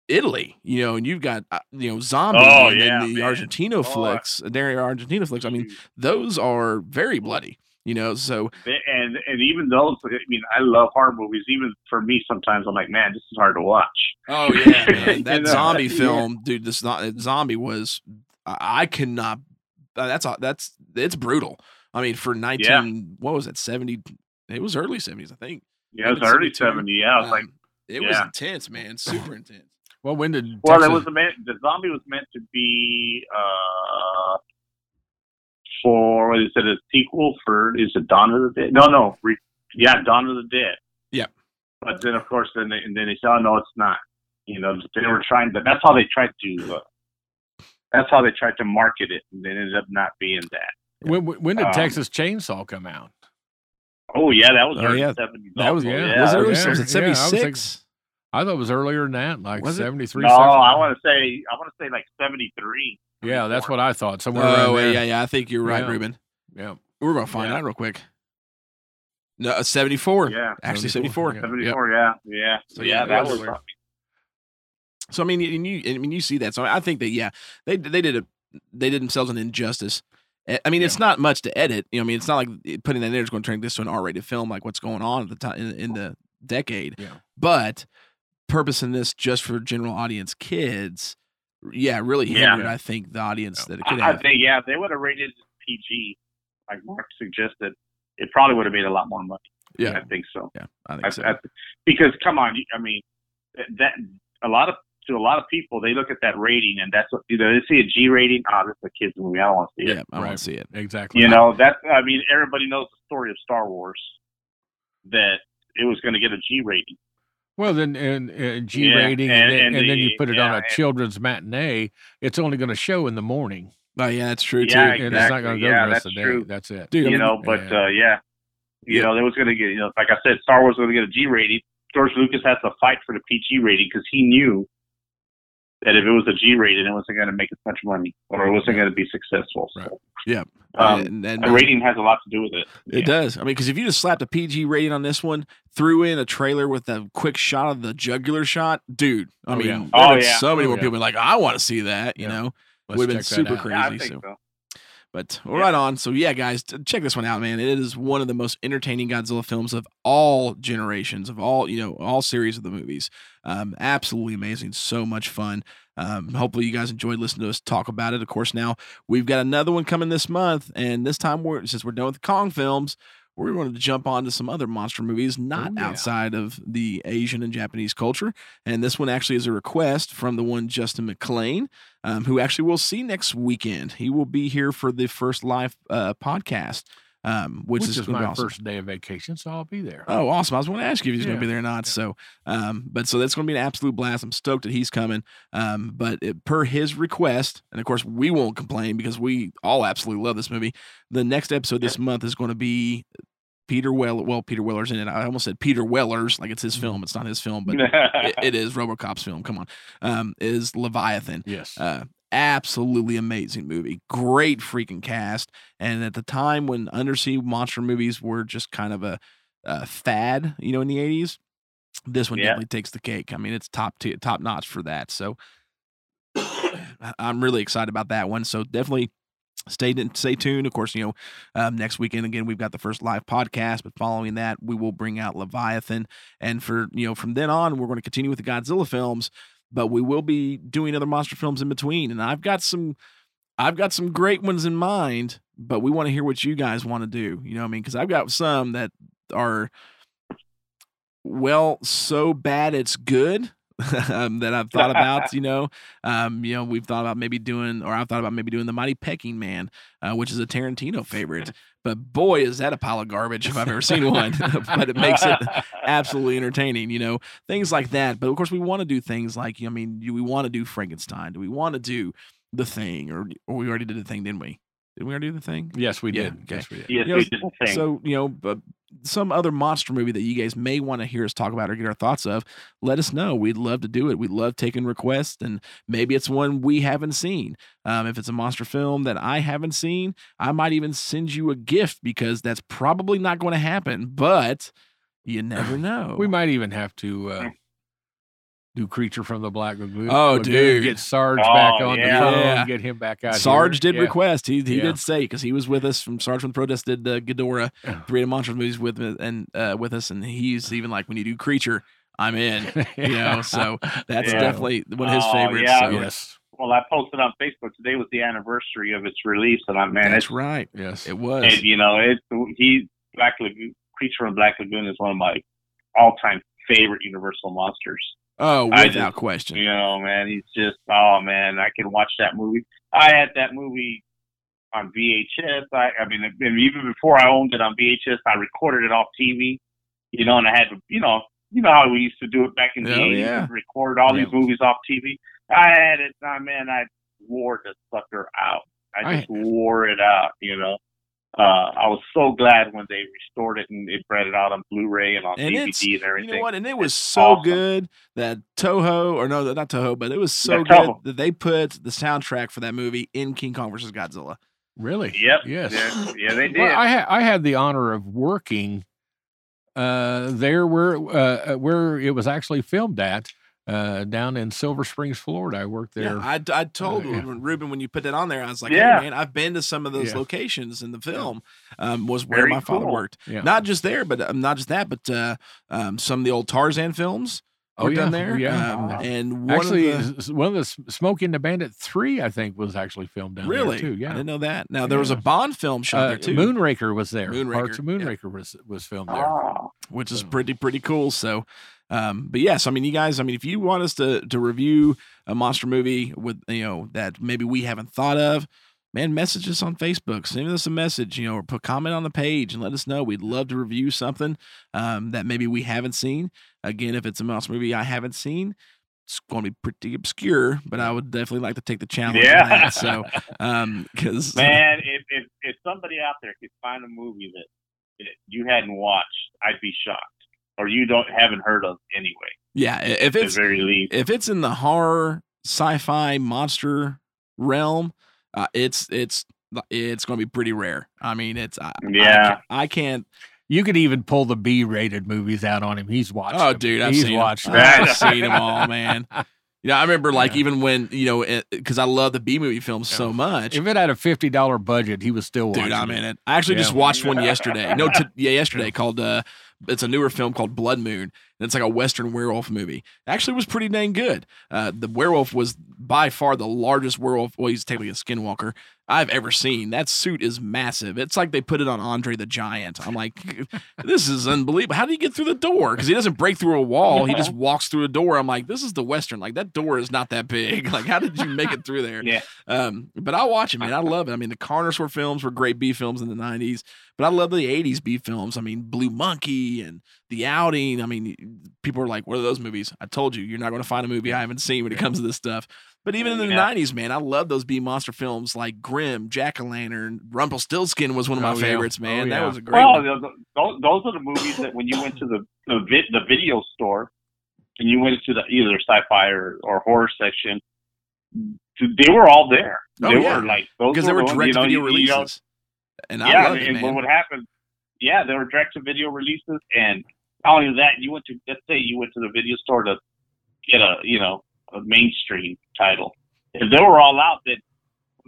Italy, you know, and you've got, uh, you know, zombie Oh, and yeah, then the man. Argentino Oh, flicks, Dario Argentino flicks. I mean, those are very bloody, you know, so and and even those. I mean, I love horror movies. Even for me, sometimes I'm like, man, this is hard to watch. Oh (laughs) yeah, man. You that know, zombie yeah. film, dude. This not zombie was. I, I cannot. Uh, that's a- that's it's brutal. I mean, for nineteen, what was it Seventy. It was early seventies, I think. Yeah, it was early 72. '70. Yeah, I was like, Um, it was intense, man. (laughs) Super intense. well, when did well, it was the man, the zombie was meant to be uh for what is it? A sequel for is it Dawn of the Dead? No, no, re, yeah, Dawn of the Dead. Yeah. But then, of course, then they, and then they said, "Oh no, it's not." You know, they were trying to. That's how they tried to. Uh, that's how they tried to market it, and it ended up not being that. when when did Um, Texas Chainsaw come out? Oh yeah, that was Oh, early yeah. 70s. That was yeah. yeah. was it early? yeah, Was it yeah, seventy I was thinking- six? I thought it was earlier than that, like Was it? seventy three. No, I want to say I want to say like 73. Yeah, that's what I thought. Somewhere Oh around there. yeah, yeah. I think you're right, Yeah. Ruben. yeah. We're gonna find Yeah. out real quick. No, uh, seventy four. Yeah, Actually, 74, seventy four. yeah. 74. Yeah, yeah. So, So yeah, yeah, that was was. earlier. So I mean, and you, I mean, you see that. So I think that yeah, they they did a they did themselves an injustice. I mean, it's not much to edit. You know, I mean, it's not like putting that in there is going to turn this to an R-rated film, like what's going on at the time in, in the decade. Yeah. But purposing this just for general audience kids, yeah, really Yeah. I think the audience that it could I, I have. think yeah, if they would have rated it PG, like Mark suggested, it probably would have made a lot more money. Yeah. I think so. yeah, I think I, so. I, because come on, I mean, that a lot of to a lot of people they look at that rating and that's what you know they see a G rating. Ah, this is a kids movie. I don't want to see it. yeah, I want to see it. Exactly. You know, that's I mean, everybody knows the story of Star Wars that it was going to get a G rating. Well, then and, and G Yeah, rating, and, and- then, and and then you put it on a children's matinee. It's only going to show in the morning, Oh yeah, that's true Yeah, too. and it's not going to go Yeah, the rest that's of the day. true. That's it. Dude, I you mean, know, but yeah. uh, yeah, you Yeah. know, there was going to get, you know, like I said, Star Wars was going to get a G rating. George Lucas has to fight for the PG rating because he knew that if it was a G rated, it wasn't going to make as much money or it wasn't going to be successful. So, Right. Yeah. um, and, and- the rating has a lot to do with it. It does. I mean, because if you just slapped a PG rating on this one, threw in a trailer with a quick shot of the jugular shot, dude. I Oh, mean, yeah. Oh, yeah. so many Oh, more yeah. people be like, I want to see that. You Yeah. know, Let's would have been super crazy. Yeah, I think so. so. But well, right on. So yeah, guys, check this one out, man. It is one of the most entertaining Godzilla films of all generations, of all you know, all series of the movies. Um, absolutely amazing, so much fun. Um, hopefully you guys enjoyed listening to us talk about it. Of course, now we've got another one coming this month, and this time we're since we're done with the Kong films, we're going to jump on to some other monster movies not Oh, yeah. outside of the Asian and Japanese culture. And this one actually is a request from the one Justin McLean, um, who actually we'll see next weekend. He will be here for the first live uh, podcast, um, which, Which, is, is my awesome. first day of vacation, so I'll be there. Oh, awesome! I was going to ask you if he's going to be there or not. So, um, but so that's going to be an absolute blast. I'm stoked that he's coming. Um, but it, per his request, and of course we won't complain because we all absolutely love this movie. The next episode this month is going to be Peter Well. Well, Peter Weller's in it. I almost said Peter Weller's, like it's his film. It's not his film, but (laughs) it, it is RoboCop's film. Come on, um, is Leviathan. yes. Uh, absolutely amazing movie. Great freaking cast. And at the time when undersea monster movies were just kind of a, a fad, you know, in the 80s, this one Yeah. definitely takes the cake. I mean, it's top tier, top notch for that. So (coughs) I'm really excited about that one. So definitely stay stay tuned. Of course, you know, um, next weekend again we've got the first live podcast, but following that we will bring out Leviathan, and for you know from then on we're going to continue with the Godzilla films, but we will be doing other monster films in between. And I've got some, I've got some great ones in mind, but we want to hear what you guys want to do. You know I mean? Because I've got some that are well so bad it's good um, (laughs) that I've thought about. You know, um, you know, we've thought about maybe doing, or I've thought about maybe doing the Mighty Peking Man, uh, which is a Tarantino favorite. (laughs) But boy, is that a pile of garbage if I've ever seen one. (laughs) but it makes it absolutely entertaining, you know, things like that. But of course, we want to do things like, I mean, do we want to do Frankenstein? Do we want to do the thing, or or we already did the thing, didn't we? Did we already do the thing? yes, we yeah, did. okay. Yes, we did. yes, You know, we did the thing. So, you know, but some other monster movie that you guys may want to hear us talk about or get our thoughts of, let us know. We'd love to do it. We love taking requests, and maybe it's one we haven't seen. Um, if it's a monster film that I haven't seen, I might even send you a gift because that's probably not going to happen, but you never (laughs) know. We might even have to uh, do Creature from the Black Lagoon. Oh, Lagoon, dude. Get Sarge Oh, back on yeah. the phone, Yeah. get him back out Sarge here. did Yeah. request. He he Yeah. did say because he was with us from Sarge from the Protest did uh, Ghidorah, three of the monster movies with me- and uh, with us, and he's even like when you do Creature, I'm in. (laughs) You know, so that's Yeah. definitely one of his Oh, favorites. yeah. so yes, well, I posted on Facebook today was the anniversary of its release, and I'm man, that's it's right. yes. It was. and, you know, it he Black Lagoon, Creature from Black Lagoon is one of my all-time favorite Universal monsters. Oh, without just- question. You know, man, he's just oh man, I can watch that movie. I had that movie on VHS. I, I mean, even before I owned it on VHS, I recorded it off TV. You know, and I had to, you know, you know how we used to do it back in the 80s, yeah. record all Yeah. these movies off TV. I had it, oh, man, I wore the sucker out. I I- just wore it out, you know. Uh, I was so glad when they restored it and they brought it out on Blu-ray and on And DVD it's- and You know what? And it was It's so awesome. good that Toho, or no, not Toho, but it was so Yeah, good Toho. that they put the soundtrack for that movie in King Kong versus Godzilla. Really? Yep. Yes. Yeah, yeah, they did. Well, I had I had the honor of working uh, there where uh, where it was actually filmed at uh, down in Silver Springs, Florida. I worked there. Yeah, I, I told Uh, yeah. Ruben when you put that on there, I was like, Yeah. hey, man, I've been to some of those Yeah. locations in the film. Um, was where Very my father worked. yeah. Not just there, but um, not just that, but uh, um, some of the old Tarzan films Oh, were yeah. done there. Yeah. Um, and one actually, of the, s- one of the S- Smokey and the Bandit three, I think, was actually filmed down really, there too. Yeah. I didn't know that. Now there was a Bond film shot Uh, there too, Moonraker was there. Moonraker, Parts of yeah. Moonraker was was filmed there. Oh, which is So- pretty pretty cool. So, um, but yes, I mean, you guys, I mean, if you want us to to review a monster movie with you know that maybe we haven't thought of, man, message us on Facebook, send us a message, you know, or put comment on the page and let us know. We'd love to review something um, that maybe we haven't seen. Again, if it's a monster movie I haven't seen. It's going to be pretty obscure, but I would definitely like to take the challenge. Yeah. So, um, (laughs) because man, if, if if somebody out there could find a movie that you hadn't watched, I'd be shocked, or you don't haven't heard of anyway. yeah, if it's the very least, if it's in the horror sci-fi monster realm, uh, it's it's it's going to be pretty rare. I mean, it's I, I Yeah. can't- I can't You could even pull the B-rated movies out on him. He's watched. Oh, them. dude, I've he's seen 'em. watched. them. I've seen them all, (laughs) man. You know, I remember like even when you know because I love the B movie films so much. If it had a fifty dollar budget, he was still watching. Dude, I'm it. in it. I actually just watched one yesterday. No, t- yeah, yesterday (laughs) called. uh It's a newer film called Blood Moon, and it's like a Western werewolf movie. It actually was pretty dang good. Uh The werewolf was by far the largest werewolf. Well, he's technically a skinwalker I've ever seen. That suit is massive. It's like they put it on Andre the Giant. I'm like, (laughs) this is unbelievable. How did you get through the door? Because he doesn't break through a wall. He just walks through a door. I'm like, this is the Western. Like that door is not that big. (laughs) Like, how did you make it through there? Yeah. Um, but I watch it, man. I love it. I mean, the Carnosaur films were great B films in the '90s, but I love the '80s B films. I mean, Blue Monkey and The Outing. I mean, people are like, "What are those movies?" I told you, you're not going to find a movie I haven't seen when it comes to this stuff. But even in the Yeah. '90s, man, I love those B monster films like Grimm, Jack o' Lantern, Rumpelstiltskin was one of my Oh, yeah. favorites, Oh, man. That yeah. was a great. Well, one. Oh, those, those, those are the movies that when you went to the the, vid, the video store and you went to the either sci-fi or, or horror section, they were all there. Oh, they yeah. were like those because they were direct to you know, video you- you know, releases, and I yeah, it, what would happen? Yeah, there were direct to video releases, and not only that, you went to let's say you went to the video store to get a you know a mainstream title. If they were all out, then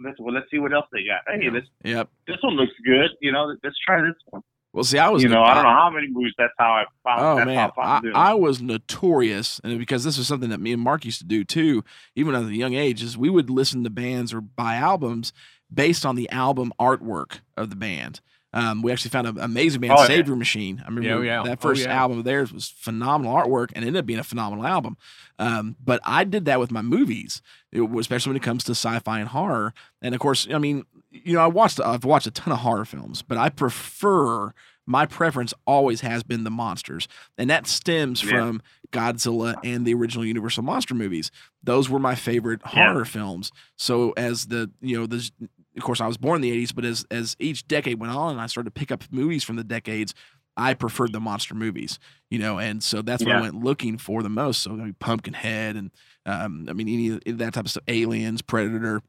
let's well let's see what else they got. Hey, this Yep. this one looks good. You know, let's try this one. Well, see, I was you know, I don't know how many movies. That's how I found. Oh man, I I, found them. I was notorious, and because this was something that me and Mark used to do too, even at a young age, is we would listen to bands or buy albums based on the album artwork of the band. Um, we actually found an amazing band, Oh, yeah. Savior Machine. I remember Yeah, yeah. that Oh, first yeah. album of theirs was phenomenal artwork and ended up being a phenomenal album. Um, but I did that with my movies, it especially when it comes to sci-fi and horror. And of course, I mean, you know, I watched I've watched a ton of horror films, but I prefer my preference always has been the monsters, and that stems Yeah. from Godzilla and the original Universal monster movies. Those were my favorite Yeah. horror films. So as the you know the of course I was born in the 80s, but as as each decade went on and I started to pick up movies from the decades, I preferred the monster movies, you know, and so that's what I went looking for the most. So I mean, Pumpkinhead and um, I mean any of that type of stuff, Aliens, Predator.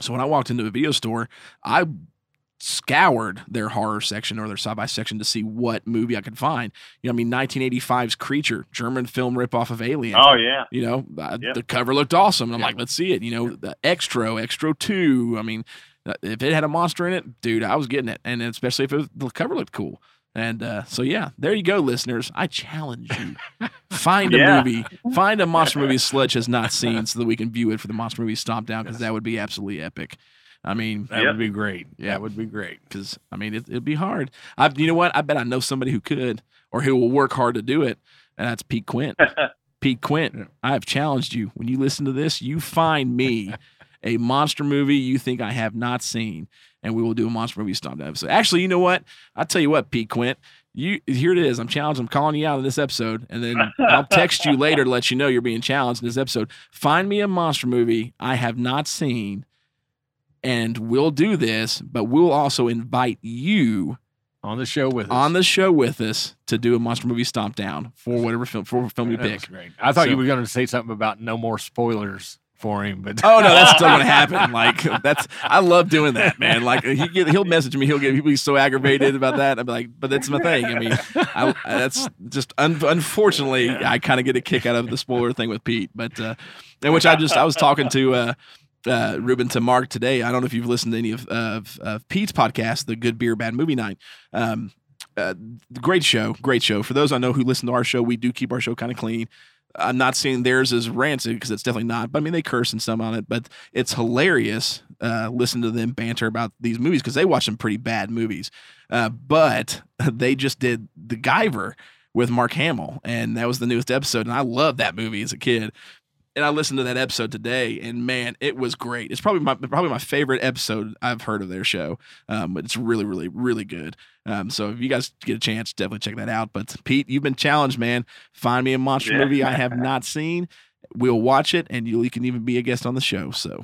So when I walked into a video store, I scoured their horror section or their sci-fi section to see what movie I could find. You know, I mean 1985's Creature, German film ripoff of Alien. oh yeah, You know, uh, Yeah. the cover looked awesome. And I'm Yeah. like, let's see it. You know, the Xtro, Xtro 2. I mean, if it had a monster in it, dude, I was getting it. And especially if it was, the cover looked cool. And uh, so, yeah, there you go, listeners. I challenge you. (laughs) Find a movie, find a monster movie Sledge has not seen so that we can view it for the monster movie Stomp Down because that would be absolutely epic. I mean, That Yep. would be great. Yeah. That would be great. because I mean it, it'd be hard. I, you know what? I bet I know somebody who could or who will work hard to do it, and that's Pete Quint. (laughs) Pete Quint, Yeah. I have challenged you. When you listen to this, you find me (laughs) a monster movie you think I have not seen, and we will do a monster movie stomp down episode. Actually, you know what? I'll tell you what, Pete Quint. You here it is. I'm challenged. I'm calling you out in this episode, and then (laughs) I'll text you later to let you know you're being challenged in this episode. Find me a monster movie I have not seen, and we'll do this. But we'll also invite you On the show with us. on the show with us to do a monster movie stomp down for whatever film for film you pick. great. I thought So- you were going to say something about no more spoilers for him, but Oh no, that's (laughs) still gonna happen. Like that's I love doing that, man. Like he get, he'll message me, he'll get he'll be so aggravated about that. I'm like, but that's my thing. I mean, I, that's just un, unfortunately I kind of get a kick out of the spoiler thing with Pete, but uh, in which I just I was talking to. Uh, uh, Ruben to Mark today. I don't know if you've listened to any of, of, of Pete's podcast, the Good Beer Bad Movie Night. Um, uh, great show, great show. For those I know who listen to our show, we do keep our show kind of clean. I'm not saying theirs is rancid because it's definitely not. But I mean, they curse and some on it, but it's hilarious. Uh, listen to them banter about these movies because they watch some pretty bad movies. Uh, but (laughs) they just did The Guyver with Mark Hamill, and that was the newest episode. And I loved that movie as a kid. And I listened to that episode today, and man, it was great. It's probably my probably my favorite episode I've heard of their show. Um, but it's really, really, really good. Um, so if you guys get a chance, definitely check that out. But Pete, you've been challenged, man. Find me a monster Yeah. movie I have (laughs) not seen. We'll watch it, and you can even be a guest on the show. So,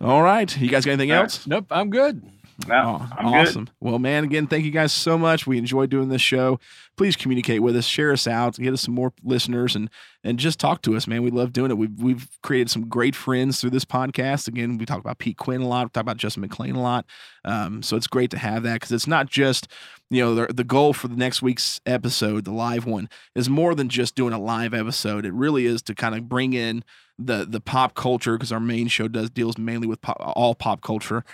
all right, you guys got anything All right. else? nope, I'm good. No, Aw, I'm good. awesome. Well, man, again, thank you guys so much. We enjoy doing this show. Please communicate with us, share us out, get us some more listeners, and and just talk to us, man. We love doing it. We've we've created some great friends through this podcast. Again, we talk about Pete Quinn a lot. We talk about Justin McLean a lot. Um, so it's great to have that because it's not just you know the, the goal for the next week's episode, the live one, is more than just doing a live episode. It really is to kind of bring in the the pop culture because our main show does deals mainly with pop, all pop culture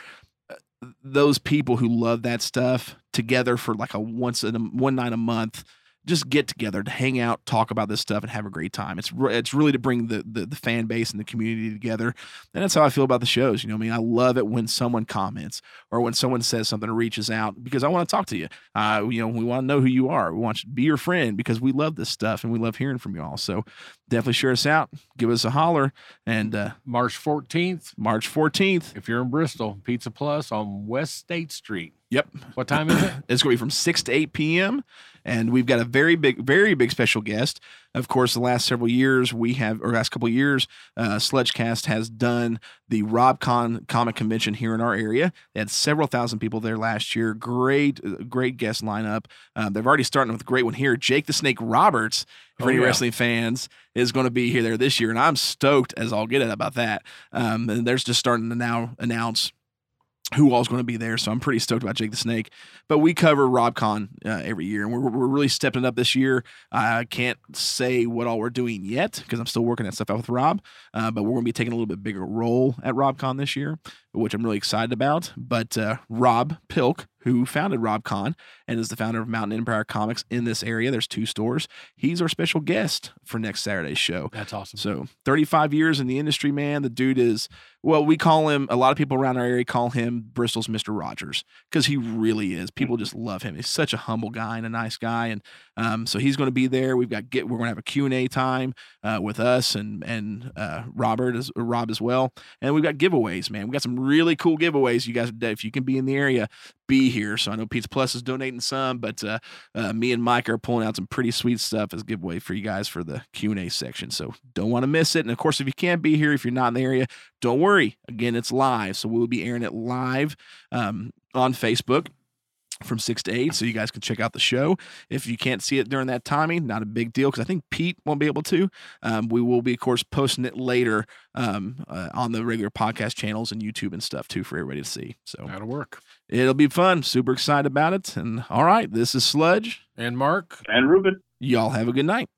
those people who love that stuff together for like a once in a one night a month just get together to hang out talk about this stuff and have a great time. It's re- it's really to bring the, the the fan base and the community together and that's how i feel about the shows you know i mean? I love it when someone comments or when someone says something or reaches out because i want to talk to you. Uh you know we want to know who you are. We want you to be your friend because we love this stuff and we love hearing from you all so definitely share us out give us a holler and uh March 14th, march 14th if you're in Bristol, Pizza Plus on West State Street. yep What time is it? (clears throat) It's going to be from 6 to 8 p.m. And we've got a very big, very big special guest. Of course, the last several years, we have, or last couple of years, uh, Sledgecast has done the RobCon Comic Convention here in our area. They had several thousand people there last year. Great, uh, great guest lineup. Um, they've already started with a great one here. Jake the Snake Roberts, for Oh, any yeah. wrestling fans, is going to be here there this year. And I'm stoked as I'll get it about that. Um, and they're just starting to now announce who all's going to be there. So I'm pretty stoked about Jake the Snake. But we cover RobCon uh, every year, and we're, we're really stepping up this year. I can't say what all we're doing yet because I'm still working that stuff out with Rob. Uh, but we're going to be taking a little bit bigger role at RobCon this year, which I'm really excited about. But uh, Rob Pilk, who founded RobCon and is the founder of Mountain Empire Comics in this area, there's two stores. He's our special guest for next Saturday's show. That's awesome. So 35 years in the industry, man. The dude is well, we call him a lot of people around our area call him Bristol's Mr. Rogers because he really is. People just love him. He's such a humble guy and a nice guy, and um, so he's going to be there. We've got get we're going to have a Q and A time uh, with us and and uh, Robert as Rob as well, and we've got giveaways, man. We've got some really cool giveaways. You guys, if you can be in the area, be here. So I know Pizza Plus is donating some, but uh, uh, me and Mike are pulling out some pretty sweet stuff as giveaway for you guys for the Q and A section. So don't want to miss it. And of course, if you can't be here, if you're not in the area, don't worry. Again, it's live, so we'll be airing it live um, on Facebook from six to eight, so you guys can check out the show. If you can't see it during that timing, not a big deal because I think Pete won't be able to. Um, we will be, of course, posting it later um, uh, on the regular podcast channels and YouTube and stuff too for everybody to see. So That'll work. it'll be fun. Super excited about it. And all right, this is Sledge. And Mark, And Ruben. Y'all have a good night.